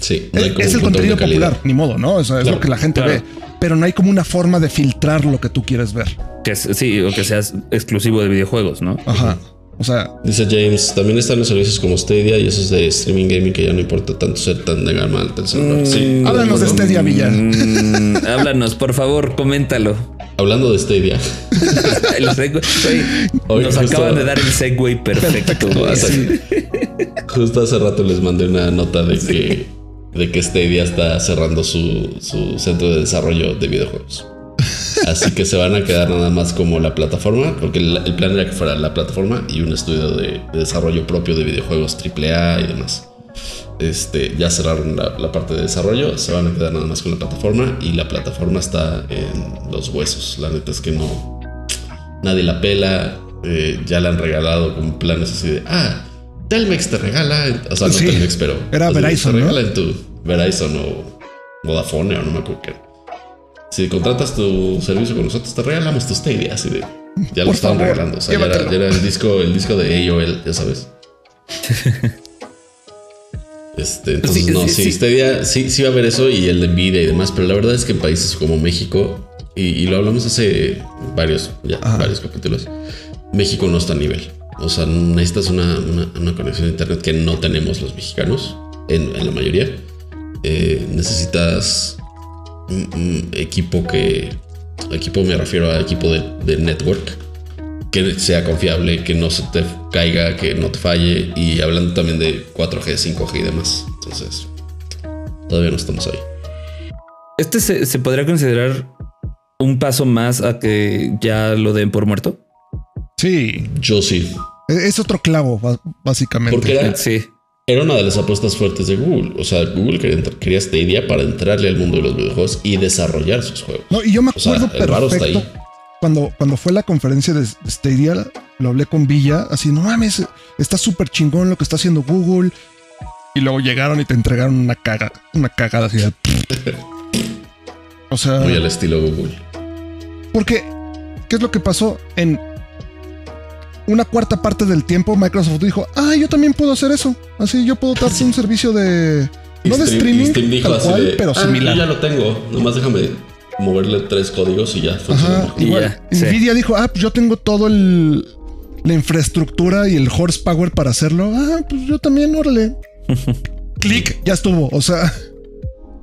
sí. no Es, el contenido popular, ni modo, ¿no? O sea, es Claro, lo que la gente claro. ve. Pero no hay como una forma de filtrar lo que tú quieres ver. Que es- sí, o que seas exclusivo de videojuegos, ¿no? Ajá. O sea, Dice James, también están los servicios como Stadia y esos de streaming gaming que ya no importa tanto ser tan de gama alta el celular. Sí, háblanos de. Stadia Villa. Mm, háblanos, por favor, coméntalo. Hablando de Stadia, El nos justo- acaban de dar el segue perfecto. güey. Sí. Justo hace rato les mandé una nota de que, de que Stadia está cerrando su, su centro de desarrollo de videojuegos. Así que se van a quedar nada más como la plataforma, porque el, plan era que fuera la plataforma y un estudio de, de desarrollo propio de videojuegos AAA y demás. Este, ya cerraron la, la parte de desarrollo, se van a quedar nada más con la plataforma y la plataforma está en los huesos. La neta es que no, nadie la pela, eh, ya le han regalado con planes así de, ah, Telmex te regala, o sea, no Sí, Telmex, pero era Verizon, te ¿no? regala en tu Verizon o Vodafone o no me acuerdo qué. Si contratas tu servicio con nosotros, te regalamos tu Stadia, así de, ya lo estaban favor, regalando, o sea, ya era, llévatelo. ya era el disco, el disco de AOL, ya sabes. Este, entonces, Sí, no, sí, sí, sí. Stadia, sí, sí va a haber eso y el de Nvidia y demás, pero la verdad es que en países como México, y, y lo hablamos hace varios, ya, Ajá. varios capítulos, México no está a nivel. O sea, necesitas una, una- una conexión a internet que no tenemos los mexicanos, en, en la mayoría. Eh, necesitas un, un equipo que, equipo me refiero a equipo de, de network, que sea confiable, que no se te caiga, que no te falle. Y hablando también de 4G, 5G y demás. Entonces, todavía no estamos ahí. Este se, se podría considerar un paso más a que ya lo den por muerto. sí, Yo sí. E- es otro clavo, básicamente. Porque era, Sí. era una de las apuestas fuertes de Google. O sea, Google quería, entrar- quería Stadia para entrarle al mundo de los videojuegos y desarrollar sus juegos. No, y yo me O sea, acuerdo está perfecto ahí. cuando, cuando fue la conferencia de Stadia, lo hablé con Villa, así, no mames, está súper chingón lo que está haciendo Google. Y luego llegaron y te entregaron una caga, una cagada así. de- O sea, Muy al estilo Google. porque, ¿qué es lo que pasó? En una cuarta parte del tiempo, Microsoft dijo, ah, yo también puedo hacer eso. Así yo puedo darte un servicio de... Y No de streaming, Steam dijo tal así cual, de, pero "Ah, similar. yo ya lo tengo. Nomás déjame moverle tres códigos y ya funciona. Ajá, mejor". Y igual. ya, sí. Nvidia dijo, ah, pues yo tengo todo el la infraestructura y el horsepower para hacerlo. Ah, pues yo también, órale. Clic, ya estuvo. O sea,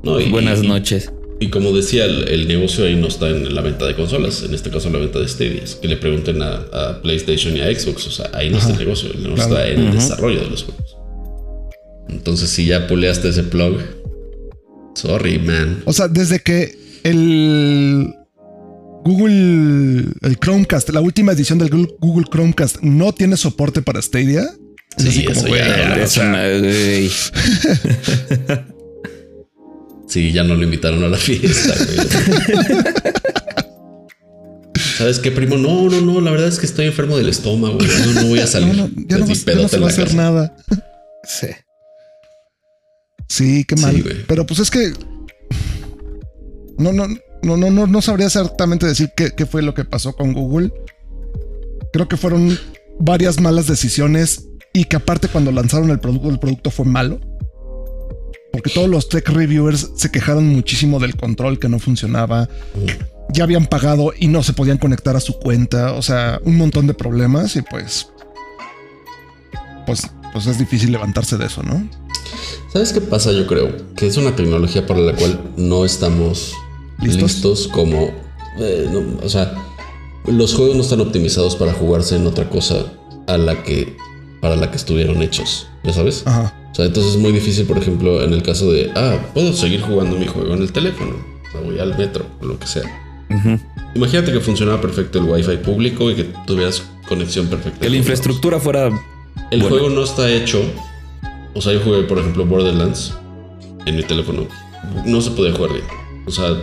No, y- Buenas y- noches. Y como decía, el, el negocio ahí no está en la venta de consolas, en este caso la venta de Stadia. Que le pregunten a, a PlayStation y a Xbox, o sea, ahí no está el negocio, el negocio Claro. está en el desarrollo de los juegos. Entonces, si ya puleaste ese plug, sorry, man. O sea, desde que el Google, el Chromecast, la última edición del Google- Chromecast no tiene soporte para Stadia. Sí, eso ya- Sí, ya no lo invitaron a la fiesta, güey. ¿Sabes qué, primo? No, no, no, la verdad es que estoy enfermo del estómago. No, no voy a salir. no, no, ya no, Así, vas- ya no pedote se va a hacer casa. nada. Sí. Sí, qué mal. Pero pues es que no, no, no, no, no, no sabría exactamente decir qué, qué fue lo que pasó con Google. Creo que fueron varias malas decisiones y que aparte cuando lanzaron el producto, el producto fue malo. Porque todos los tech reviewers se quejaron muchísimo del control que no funcionaba. Ya habían pagado y no se podían conectar a su cuenta. O sea, un montón de problemas y pues. Pues, pues es difícil levantarse de eso, ¿no? ¿Sabes qué pasa? Yo creo que es una tecnología para la cual no estamos ¿Listos? listos, como... eh, no, o sea, los juegos no están optimizados para jugarse en otra cosa a la que... para la que estuvieron hechos, ¿ya sabes? Ajá. O sea, entonces es muy difícil, por ejemplo, en el caso de, ah, puedo seguir jugando mi juego en el teléfono, me voy al metro, o lo que sea. Imagínate que funcionaba perfecto el Wi-Fi público y que tuvieras conexión perfecta. Que la infraestructura fuera. El juego no está hecho. O sea, yo jugué, por ejemplo, Borderlands en mi teléfono. No se podía jugar bien. O sea,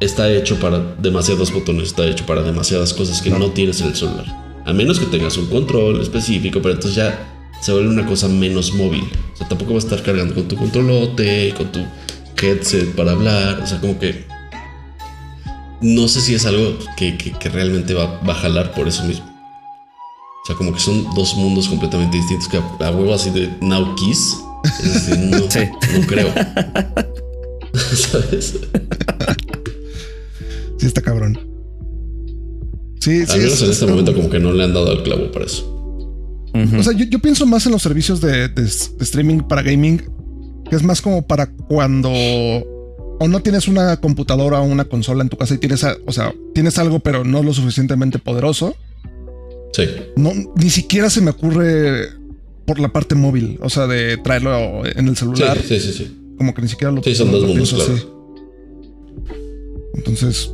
está hecho para demasiados botones, está hecho para demasiadas cosas que no tienes en el celular. A menos que tengas un control específico, pero entonces ya se vuelve una cosa menos móvil. O sea, tampoco vas a estar cargando con tu controlote, con tu headset para hablar. O sea, como que. No sé si es algo que, que- que realmente va, va a jalar por eso mismo. O sea, como que son dos mundos completamente distintos que a, a huevo así de Now Kiss. Es decir, no, Sí. no creo. ¿Sabes? Sí, está cabrón. Sí, Al sí. menos es- en es este momento como que no le han dado al clavo para eso. O sea, yo, yo pienso más en los servicios de, de- de streaming para gaming, que es más como para cuando o no tienes una computadora o una consola en tu casa y tienes, o sea, tienes algo pero no lo suficientemente poderoso. Sí. No, ni siquiera se me ocurre por la parte móvil, o sea, de traerlo en el Sí, celular, sí, sí, sí. como que ni siquiera lo Sí, son dos mundos, claro. Entonces,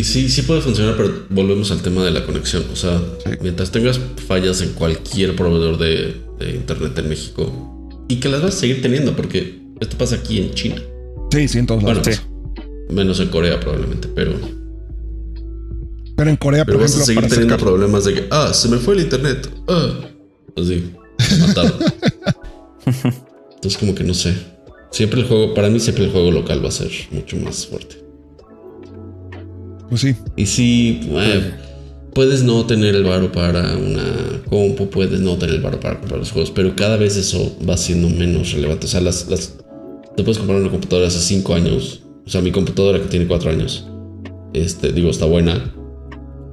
Y sí, sí puede funcionar, pero volvemos al tema de la conexión. O sea, Sí. mientras tengas fallas en cualquier proveedor de, de internet en México y que las vas a seguir teniendo, porque esto pasa aquí en China, sí, sí, en todos Bueno, lados. sí. menos en Corea probablemente, pero, Pero en Corea, pero por vas a seguir teniendo sacar- problemas de que, ah, se me fue el internet, ah, así, matado. Entonces, como que no sé. Siempre el juego, para mí, siempre el juego local va a ser mucho más fuerte. Pues sí, Y sí, eh, puedes no tener el varo para una compu, puedes no tener el varo para comprar los juegos, pero cada vez eso va siendo menos relevante. O sea, las, las te puedes comprar una computadora hace 5 años. O sea, mi computadora que tiene 4 años, este, digo, está buena,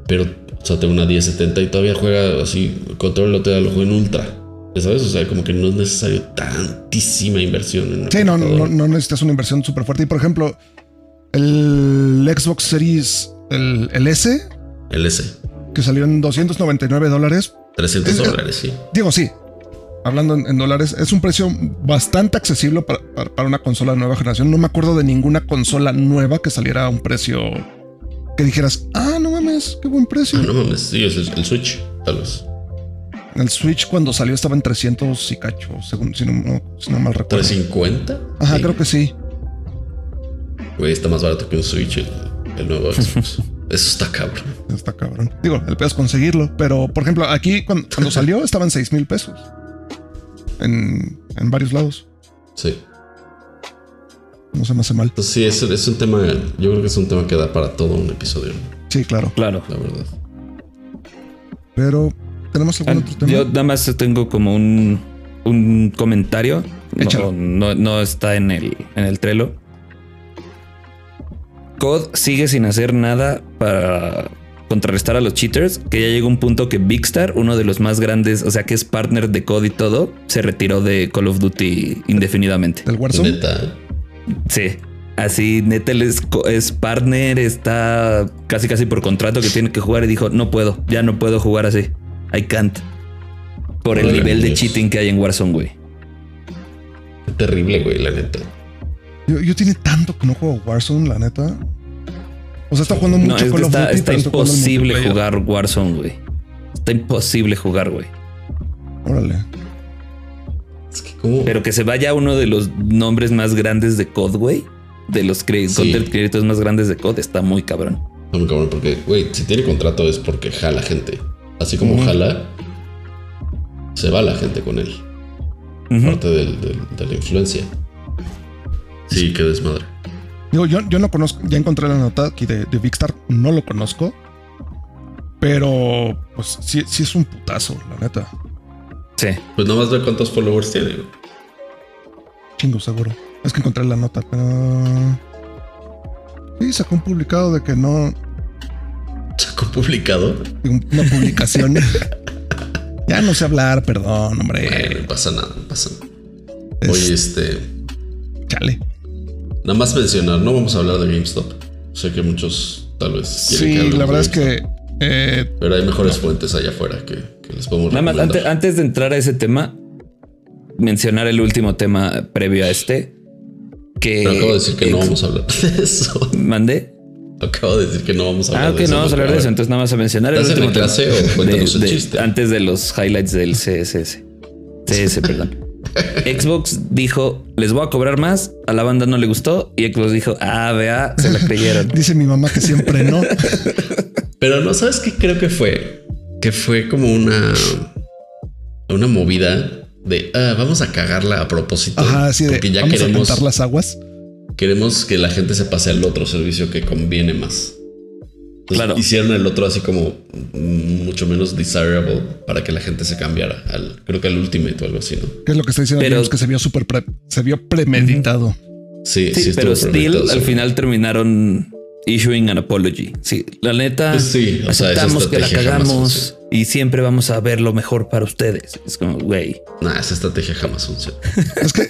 pero, o sea, tengo una 1070 y todavía juega así, control lo te da, lo juego en ultra. ¿Sabes? O sea, como que no es necesario tantísima inversión en Sí, no, no, no necesitas una inversión súper fuerte. Y por ejemplo, el Xbox Series, el, el S, El S, que salió en 299 dólares. 300 Es- dólares, sí. Digo, sí, hablando en, en dólares, es un precio bastante accesible para, para- para una consola de nueva generación. No me acuerdo de ninguna consola nueva que saliera a un precio que dijeras, ah, no mames, qué buen precio. Ah, no mames, sí, es el, el Switch, tal vez. El Switch cuando salió estaba en 300 y cacho, según si no, no- si no mal recuerdo. ¿350? Ajá, Sí. creo que sí. Güey, está más barato que un Switch el, el nuevo Xbox. Eso está cabrón. Está cabrón. Digo, el peor es conseguirlo. Pero, por ejemplo, aquí cuando, cuando salió estaban 6 mil pesos. En, en varios lados. Sí. No se me hace mal. Sí, es, es un tema. Yo creo que es un tema que da para todo un episodio, Sí, claro. Claro. la verdad. Pero, ¿tenemos algún otro tema? Yo nada más tengo como un, un comentario. No, no, no está en el, en el Trello. COD sigue sin hacer nada para contrarrestar a los cheaters, que ya llegó un punto que Big Star, uno de los más grandes, o sea que es partner de COD y todo, se retiró de Call of Duty indefinidamente. ¿Del Warzone? Neta. Sí. Así, Nettel es, es partner, está casi casi por contrato que tiene que jugar y dijo, no puedo, ya no puedo jugar así. I can't. Por el nivel de cheating que hay en Warzone, güey. Terrible, güey, la neta. Yo, yo tiene tanto que no juego Warzone, la neta. O sea, está jugando mucho No, Call of está, Duty, está imposible jugar Warzone, güey. Está imposible jugar, güey. Órale. Es que como... Pero que se vaya uno de los nombres más grandes de COD, güey. De los cre- Sí. content creators más grandes de COD, está muy cabrón. No, muy cabrón, porque, güey, si tiene contrato es porque jala gente. Así como jala, se va la gente con él. Parte del- del- de la influencia. Sí, qué desmadre. Digo, yo, yo no conozco, ya encontré la nota aquí de, de Big Star, no lo conozco. Pero, pues sí, sí es un putazo, la neta. Sí. Pues nada más ve cuántos followers tiene, güey. Chingo, seguro. Es que encontré la nota, pero. Sí, sacó un publicado de que no. Sacó publicado. Una publicación. ya no sé hablar, perdón, hombre. No pasa nada, no pasa nada. Es- Oye, este. Chale. Nada más mencionar, no vamos a hablar de GameStop. Sé que muchos tal vez quieren Sí, que la verdad de es que. eh, Pero hay mejores fuentes allá afuera que, que les podemos Nada más, recomendar. antes, antes de entrar a ese tema, mencionar el último tema previo a este. Que Pero acabo de decir que no vamos a hablar de eso. Mandé. Acabo de decir que no vamos a hablar Ah, de ok, eso. no vamos a hablar de eso. Entonces, nada más a mencionar el ¿Estás en último tema. clase o cuéntanos el De- de- chiste? Antes de los highlights del CSS. CS, perdón. Xbox dijo, les voy a cobrar más, a la banda no le gustó y Xbox dijo, ah, vea, se la creyeron. dice mi mamá que siempre no. Pero no, ¿sabes qué creo que fue? Que fue como una. Una movida de ah, vamos a cagarla a propósito. Ajá, así de. porque ya vamos a queremos, tentar las aguas. queremos que la gente se pase al otro servicio que conviene más. Entonces, Claro. Hicieron el otro así como mucho menos desirable para que la gente se cambiara al, creo que al Ultimate o algo así, ¿no? Que es lo que está diciendo Pero- James, que se vio súper pre- se vio premeditado. Sí, Sí, sí, pero still al final terminaron issuing an apology. Sí, la neta, Pues sí, o sea, aceptamos que la cagamos y siempre vamos a ver lo mejor para ustedes. Es como, güey, Nah, esa estrategia jamás funciona. Es que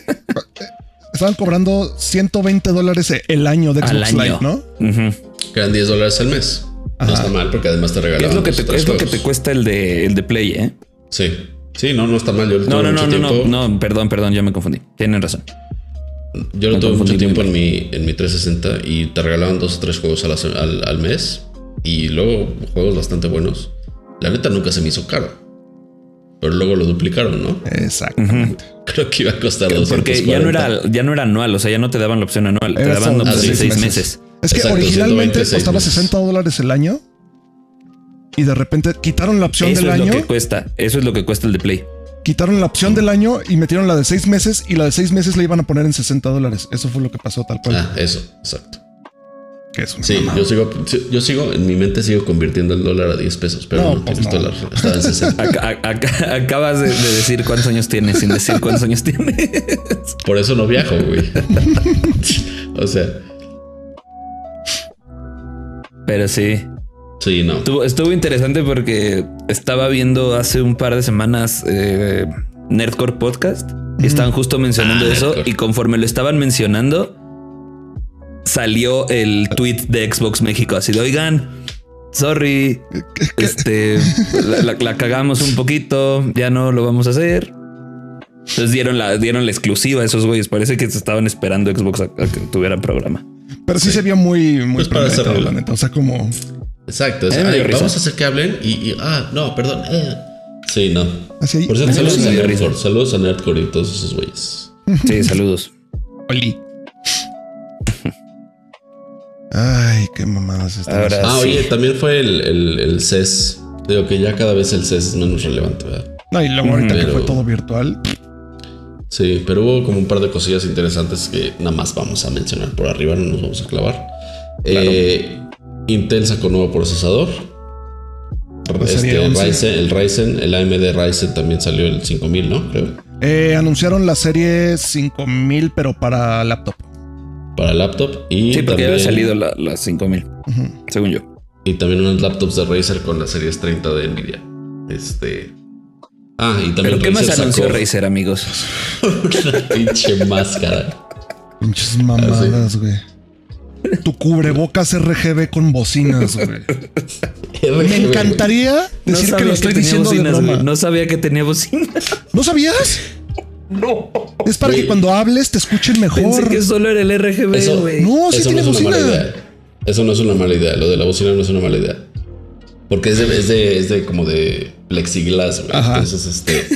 estaban cobrando 120 dólares el año de al Xbox año. Live, ¿no? Ujú. Que eran 10 dólares al mes. No está mal porque además te regalaban Es lo que te, es lo que te cuesta el de, el de Play, ¿eh? Sí. Sí, no, no está mal. Yo lo No, tuve no, no, mucho no, tiempo. no, no, perdón, perdón, ya me confundí. Tienen razón. Yo lo Me tuve mucho tiempo en mi, en mi 360 y te regalaban dos o tres juegos a la al, al mes y luego juegos bastante buenos. La neta nunca se me hizo caro. Pero luego lo duplicaron, ¿no? Exactamente. Creo que iba a costar 240. Porque ya no era, ya no era anual, o sea, ya no te daban la opción anual, te daban solo opción de seis meses. meses. Es que Exacto, originalmente 126 costaba meses. 60 dólares el año y de repente quitaron la opción Eso del es año, lo que cuesta, eso es lo que cuesta el de Play. quitaron la opción del año y metieron la de seis meses y la de seis meses la iban a poner en 60 dólares. Eso fue lo que pasó tal cual. Ah, eso, exacto. Que es Sí, yo sigo, yo sigo, en mi mente sigo convirtiendo el dólar a 10 pesos, pero No, no, pues tienes no. estaba en 60. Ac- ac- ac- acabas de, de decir cuántos años tienes sin decir cuántos años tienes. Por eso no viajo, güey. o sea, Pero sí, sí, no. estuvo, estuvo interesante porque estaba viendo hace un par de semanas eh, Nerdcore Podcast y estaban justo mencionando Ah, eso Nerdcore. y conforme lo estaban mencionando salió el tweet de Xbox México así de oigan, sorry, este la, la- la cagamos un poquito, ya no lo vamos a hacer. Entonces dieron la, dieron la exclusiva a esos güeyes. Parece que se estaban esperando Xbox a, a que tuvieran programa. Pero sí, se vio muy, muy Pues para hacerlo. la neta. O sea, como Exacto. es, A mí me dio "Ay, risa. vamos a hacer que hablen y, y- ah, no, perdón. eh". Sí, no. así. Por cierto, saludos a. Nerdcore. Saludos a Nerdcore y todos esos güeyes. Sí, saludos. Oli. Ay, qué mamadas están. Ah, sí. oye, también fue el, el, el CES. Digo que ya cada vez el CES es menos relevante, ¿verdad? No, y luego ahorita que Pero- fue todo virtual. Sí, pero hubo como un par de cosillas interesantes que nada más vamos a mencionar por arriba, no nos vamos a clavar. Eh, Intel sacó nuevo procesador. La Este, 11. Ryzen, el Ryzen, el AMD Ryzen también salió el 5000, ¿no? Creo. Eh, anunciaron la serie 5000, pero para laptop. Para laptop. Y Sí, porque ya había salido la, las 5000, Ujú. según yo. Y también unos laptops de Razer con las series 30 de Nvidia. Este. Ah, y también Pero ¿qué más anunció sacó Razer, amigos? una pinche máscara. Pinches mamadas, güey. tu cubrebocas RGB con bocinas, güey. Me encantaría decir que lo estoy diciendo de broma. No sabía que tenía bocina. ¿No sabías? No. Es para que cuando hables te escuchen mejor. Pensé que solo era el RGB, güey. No, sí Eso tiene no es una bocina. mala idea. Eso no es una mala idea. Lo de la bocina no es una mala idea. Porque es de, es de, es de como de plexiglas, güey. Entonces, este.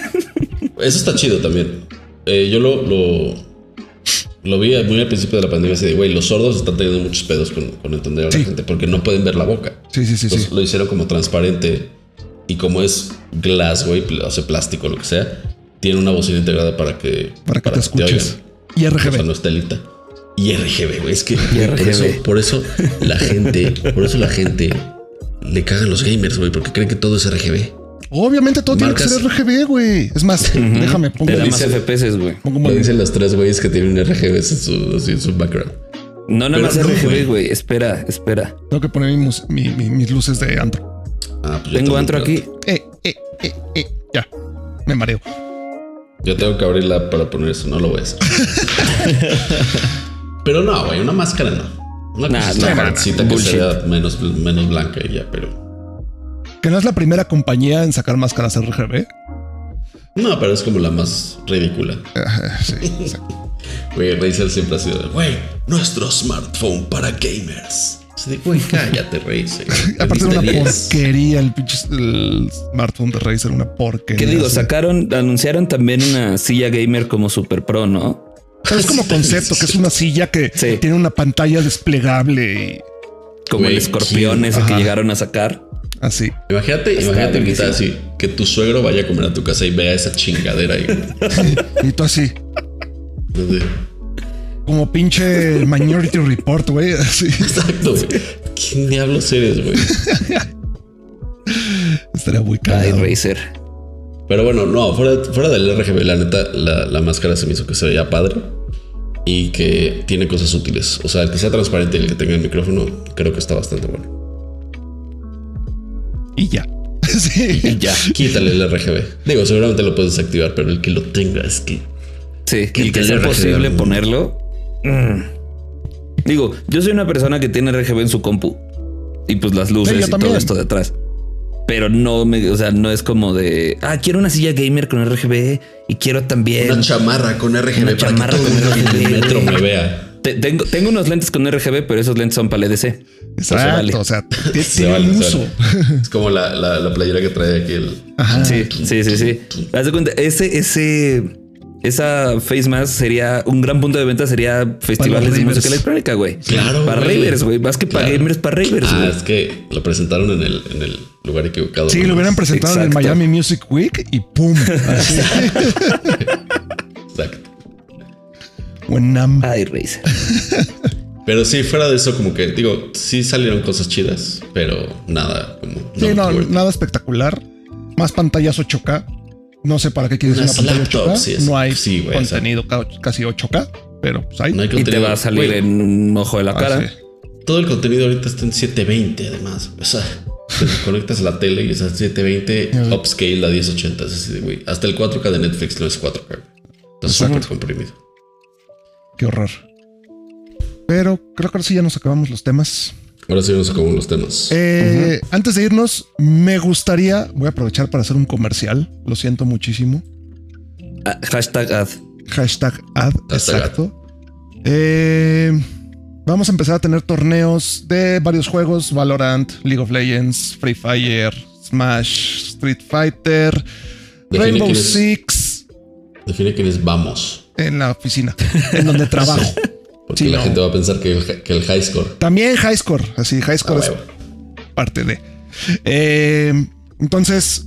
Eso está chido también. Eh, yo lo, lo, lo vi muy al principio de la pandemia. Así de, güey, los sordos están teniendo muchos pedos con, con entender a Sí. la gente porque no pueden ver la boca. Sí, sí, sí, Entonces, sí. Lo hicieron como transparente. Y como es glass, güey, o sea, plástico, lo que sea, tiene una bocina integrada para que, Para que te escuches. Y oigan. O sea, RGB. no es telita. Y RGB, güey. Es que por, RGB. eso, por eso la gente, por eso la gente le cagan los gamers, güey, porque creen que todo es RGB. Obviamente todo tiene que ser RGB, güey. Es más, déjame pongo Te da más FPS, güey. pongo Lo dicen los tres güeyes que tienen RGB en su, así en su background. No, nada Pero más no. RGB, güey. Espera, espera. Tengo que poner mi mus- mi- mi- mis luces de antro. Ah, pues Tengo antro aquí. Eh, eh, eh, eh. Ya. Me mareo. Yo tengo que abrirla para poner eso, no lo voy a hacer. pero no, güey, una máscara no. Una Nah, parecita nah, que bullshit. sea menos, menos blanca y ya, pero. Que no es la primera compañía en sacar máscaras RGB. No, pero es como la más ridícula. Sí, exacto. Güey, Razer siempre ha sido de, güey, nuestro smartphone para gamers. De, güey, cállate, Razer. Aparte de una Vendiste 10. porquería, el pinche el smartphone de Razer, una porquería. ¿Qué digo? Sacaron, anunciaron también una silla gamer como super pro, ¿no? Pero es como concepto, que es una silla que Sí. tiene una pantalla desplegable y Como Güey, el escorpión sí. ese Ajá. que llegaron a sacar. Así. Imagínate, Está imagínate que, así, que tu suegro vaya a comer a tu casa y vea esa chingadera ahí. Y tú así, como pinche Minority Report, güey. Así. Exacto, güey. ¿Quién diablos eres, güey? Estaría muy Ay, caro. Razer. Pero bueno, no, fuera, fuera del RGB, la neta, la, la máscara se me hizo que se veía padre y que tiene cosas útiles. O sea, el que sea transparente y el que tenga el micrófono, creo que está bastante bueno. Y ya. Sí. Y ya. Quítale el RGB. Digo, seguramente lo puedes desactivar, pero el que lo tenga es que. Sí, Quítale que sea RGB. posible ponerlo. Mm. Digo, yo soy una persona que tiene RGB en su compu y pues las luces Sí, y también. todo esto detrás. Pero no me, o sea, no es como de, ah, quiero una silla gamer con RGB y quiero también. Una chamarra con RGB Una para chamarra que todo el con el RGB, metro güey. me vea. Te- tengo, tengo unos lentes con RGB, pero esos lentes son para LDC. Exacto. vale. O sea, Se tiene vale, un se uso. vale. Es como la, la, la playera que trae aquí el. Ajá. Sí, sí, sí, sí. Haz de cuenta, ese, ese, esa face mask sería un gran punto de venta, sería festivales de música electrónica, güey. Claro, Para güey. ravers, güey. Más que para Claro. gamers, para ravers, Ah, güey. es que lo presentaron en el, en el lugar equivocado. Sí, ¿no? lo hubieran presentado en el Exacto. Miami Music Week y pum. Así. Exacto. O en NAM. Ay, Razer. Pero sí, fuera de eso, como que digo, sí salieron cosas chidas, pero nada como. Sí, no, nada espectacular. Más pantallas 8K. No sé para qué quieres una pantalla laptops, 8K. sí, es- no hay sí, güey, contenido ca- casi 8K, pero pues hay. No hay Y te va a salir Güey, en un ojo de la Ah, cara. sí. Todo el contenido ahorita está en 720, además. O sea, te conectas a la tele y es a 720 Ajá. upscale a 1080. Es así de, güey. Hasta el 4K de Netflix no es 4K. güey. Está súper comprimido. Qué horror. Pero creo que ahora sí ya nos acabamos los temas. Ahora sí vamos a como los temas. Eh, Antes de irnos, me gustaría, voy a aprovechar para hacer un comercial. Lo siento muchísimo. Ah, hashtag ad. Hashtag ad, Hashtag exacto. Eh, vamos a empezar a tener torneos de varios juegos: Valorant, League of Legends, Free Fire, Smash, Street Fighter, Define Rainbow quién es. Six Define quiénes vamos. En la oficina, en donde trabajo. Porque Sí, la no. gente va a pensar que el, que el high score. También High Score, así, High Ah, Score es huevo. parte de. Eh, entonces,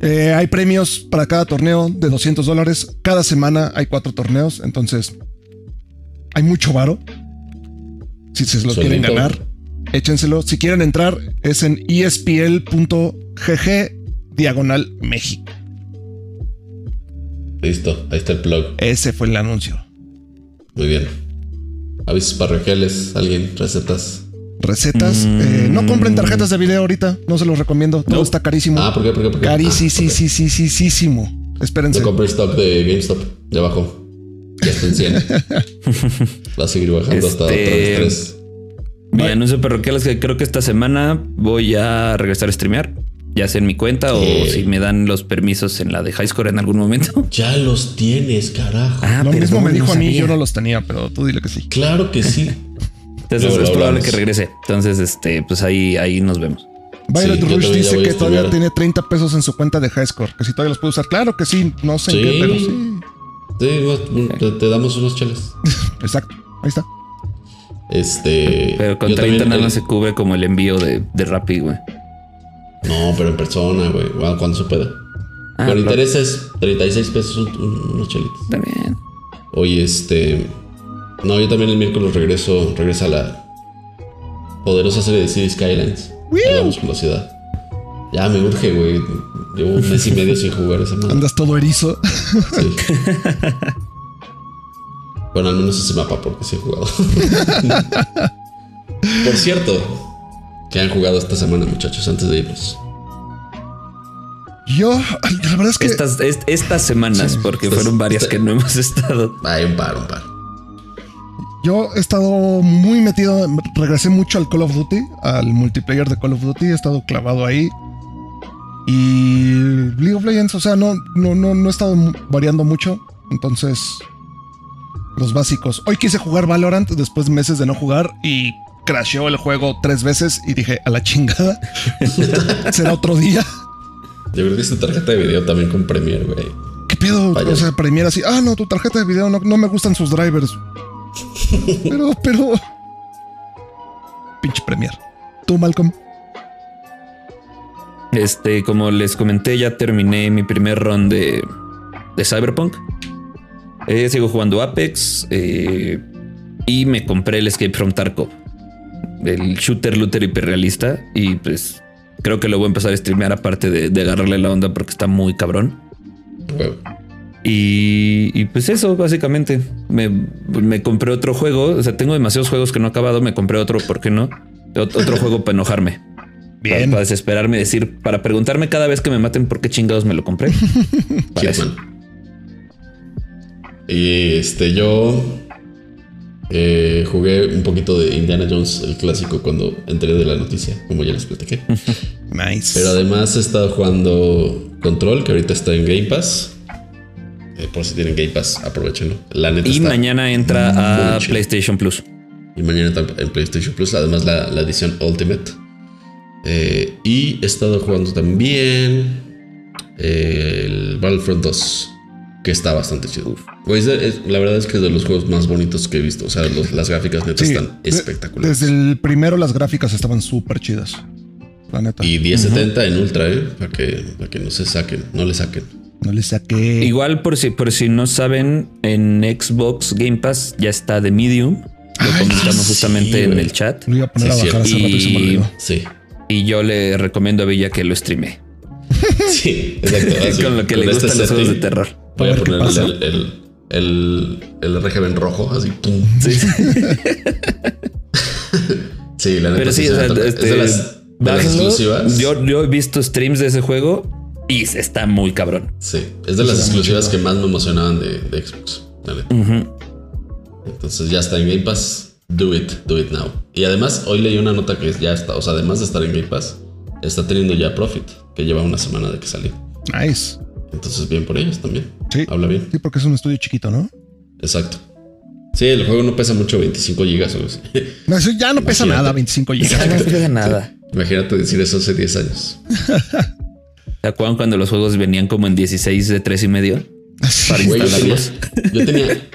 eh, hay premios para cada torneo de 200 dólares. Cada semana hay cuatro torneos. Entonces, hay mucho varo. Si se los quieren ganar, échenselo. Si quieren entrar, es en espl.gg diagonal México. Listo, ahí está el plug. Ese fue el anuncio. Muy bien. Avisos parroquiales, alguien, recetas. Recetas. eh, no compren tarjetas de video ahorita. No se los recomiendo. Todo No. está carísimo. Ah, ¿por qué? ¿Por qué? ¿Por qué? Carísimo. Ah, ok. Espérense. Yo compré stock de GameStop de abajo. Ya está en 100. Va a seguir bajando hasta otra vez 3. Mi anuncio parroquial es que creo que esta semana voy a regresar a streamear, ya sea en mi cuenta o ¿Qué? si me dan los permisos en la de High Score en algún momento. Ya los tienes, carajo. Ah, Lo mismo me dijo no a mí, sabía. yo no los tenía, pero tú dile que sí. Claro que sí. Entonces Luego es probable que regrese. Entonces, este, pues ahí, ahí nos vemos. Violet yo Rush dice que todavía tiene 30 pesos en su cuenta de Highscore, que si todavía los puede usar. Claro que sí, no sé en Sí. qué, pero sí. Sí, te, te damos unos cheles. Exacto, ahí está. Este. Pero con yo 30 también- nada más se cubre como el envío de, de Rappi, güey. No, pero en persona, güey. Bueno, cuando se pueda. Ah, Con intereses, 36 pesos un- un- unos chelitos. También. Oye, este. No, yo también el miércoles regreso. Regresa la poderosa serie de City Skylines. Ahí vamos por la ciudad. Ya me urge, güey. Llevo un mes y medio sin jugar esa madre. Andas todo erizo. Sí. bueno, al menos ese mapa porque sí he jugado. Por cierto, que han jugado esta semana, muchachos, antes de irnos. Yo, la verdad es que Estas, est- estas semanas, Sí. porque Estas- fueron varias esta- que no hemos estado. Hay un par, un par. yo he estado muy metido, regresé mucho al Call of Duty, al multiplayer de Call of Duty, he estado clavado ahí. Y League of Legends, o sea, no, no, no, no he estado variando mucho. Entonces, los básicos. Hoy quise jugar Valorant después de meses de no jugar y crasheó el juego tres veces y dije, a la chingada. Será otro día. Yo creo que esta tarjeta de video también con Premiere, güey. ¿Qué pedo? Vaya. O sea, Premiere así, ah, no, tu tarjeta de video no, no me gustan sus drivers. pero, pero. Pinche Premiere. Tú, Malcolm. Este, como les comenté, ya terminé mi primer run de, de Cyberpunk. Eh, sigo jugando Apex eh, y me compré el Escape from Tarkov, el shooter looter hiperrealista. Y pues creo que lo voy a empezar a streamear, aparte de, de agarrarle la onda porque está muy cabrón. Y, y pues eso, básicamente. Me, me compré otro juego. O sea, tengo demasiados juegos que no he acabado. Me compré otro, ¿por qué no? Ot- Otro juego para enojarme. Bien. para desesperarme, decir, para preguntarme cada vez que me maten por qué chingados me lo compré. Para eso. Este, yo eh, jugué un poquito de Indiana Jones, el clásico, cuando entré de la noticia, como ya les platiqué. Nice. Pero además he estado jugando Control, que ahorita está en Game Pass. Eh, por si tienen Game Pass, aprovechenlo. La neta Y está- mañana entra a chido. PlayStation Plus. Y mañana en PlayStation Plus, además la, la edición Ultimate. Eh, y he estado jugando también el Battlefront 2, que está bastante chido. Güey, es de- es- la verdad es que es de los juegos más bonitos que he visto. O sea, los- las gráficas netas Sí, están espectaculares. Desde el primero las gráficas estaban súper chidas. La neta. Y 1070 en Ultra, ¿eh? Para que, para que no se saquen, no le saquen. No le saqué. Igual por si, por si no saben, en Xbox Game Pass ya está de Medium. Lo Ay, comentamos sí, justamente en el chat. Lo iba a poner Sí, a bajar hace rato y se me. Sí. Y yo le recomiendo a Villa que lo streame. Sí, exacto. así, con lo que le este gustan los juegos de terror. Voy a poner el, el, el, el RGB en rojo, así. pum. Sí. Sí, la neta. Pero sí, se o sea, este, es de las, de las exclusivas. Yo, yo he visto streams de ese juego y está muy cabrón. Sí, es de las Está exclusivas que más me emocionaban de, de Xbox. la neta. Ujú. Entonces ya está en Game Pass. Do it, do it now. Y además, hoy leí una nota que ya está, o sea, además de estar en Game Pass, está teniendo ya Profit, que lleva una semana de que salió. Nice. Entonces, bien por ellos también. Sí. Habla bien. Sí, porque es un estudio chiquito, ¿no? Exacto. Sí, el juego no pesa mucho, 25 gigas. No, eso ya no pesa nada, 25 Ya gigas. no pega nada. Imagínate decir eso hace 10 años. ¿Se acuerdan cuando los juegos venían como en 16 de 3 y medio? Para Güey, yo tenía, instalarlos. yo tenía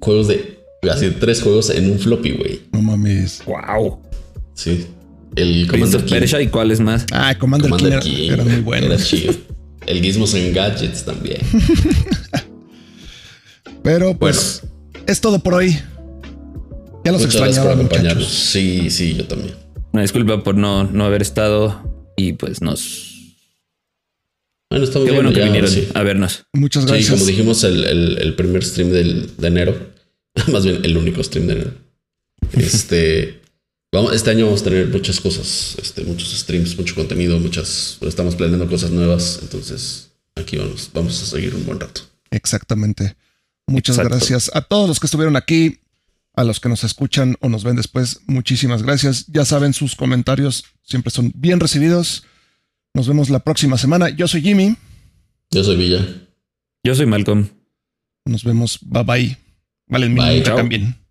juegos de, así, tres juegos en un floppy, güey. No mames. Wow. Sí. El Commander King. Persia y cuáles más. Ah, Commander, Commander King, King. era, era muy bueno. Era chido. El Gizmos en Gadgets también. Pero pues es todo por hoy. Ya los Muchas gracias por extrañaba, acompañarnos. muchachos. Sí, sí, yo también. Una disculpa por no, no haber estado y pues nos... Bueno, estamos Qué bien. bueno que ya, vinieron sí. a vernos. Muchas Sí, gracias. como dijimos, el, el- el primer stream del, de enero, más bien el único stream de enero. Este, vamos, este año vamos a tener muchas cosas, este, muchos streams, mucho contenido, muchas, estamos planeando cosas nuevas, entonces aquí vamos, vamos a seguir un buen rato. Exactamente. Muchas Exacto. gracias a todos los que estuvieron aquí. A los que nos escuchan o nos ven después, muchísimas gracias. Ya saben, sus comentarios siempre son bien recibidos. Nos vemos la próxima semana. Yo soy Jimmy. Yo soy Villa. Yo soy Malcolm. Nos vemos. Bye bye. Valen mi Bye. también.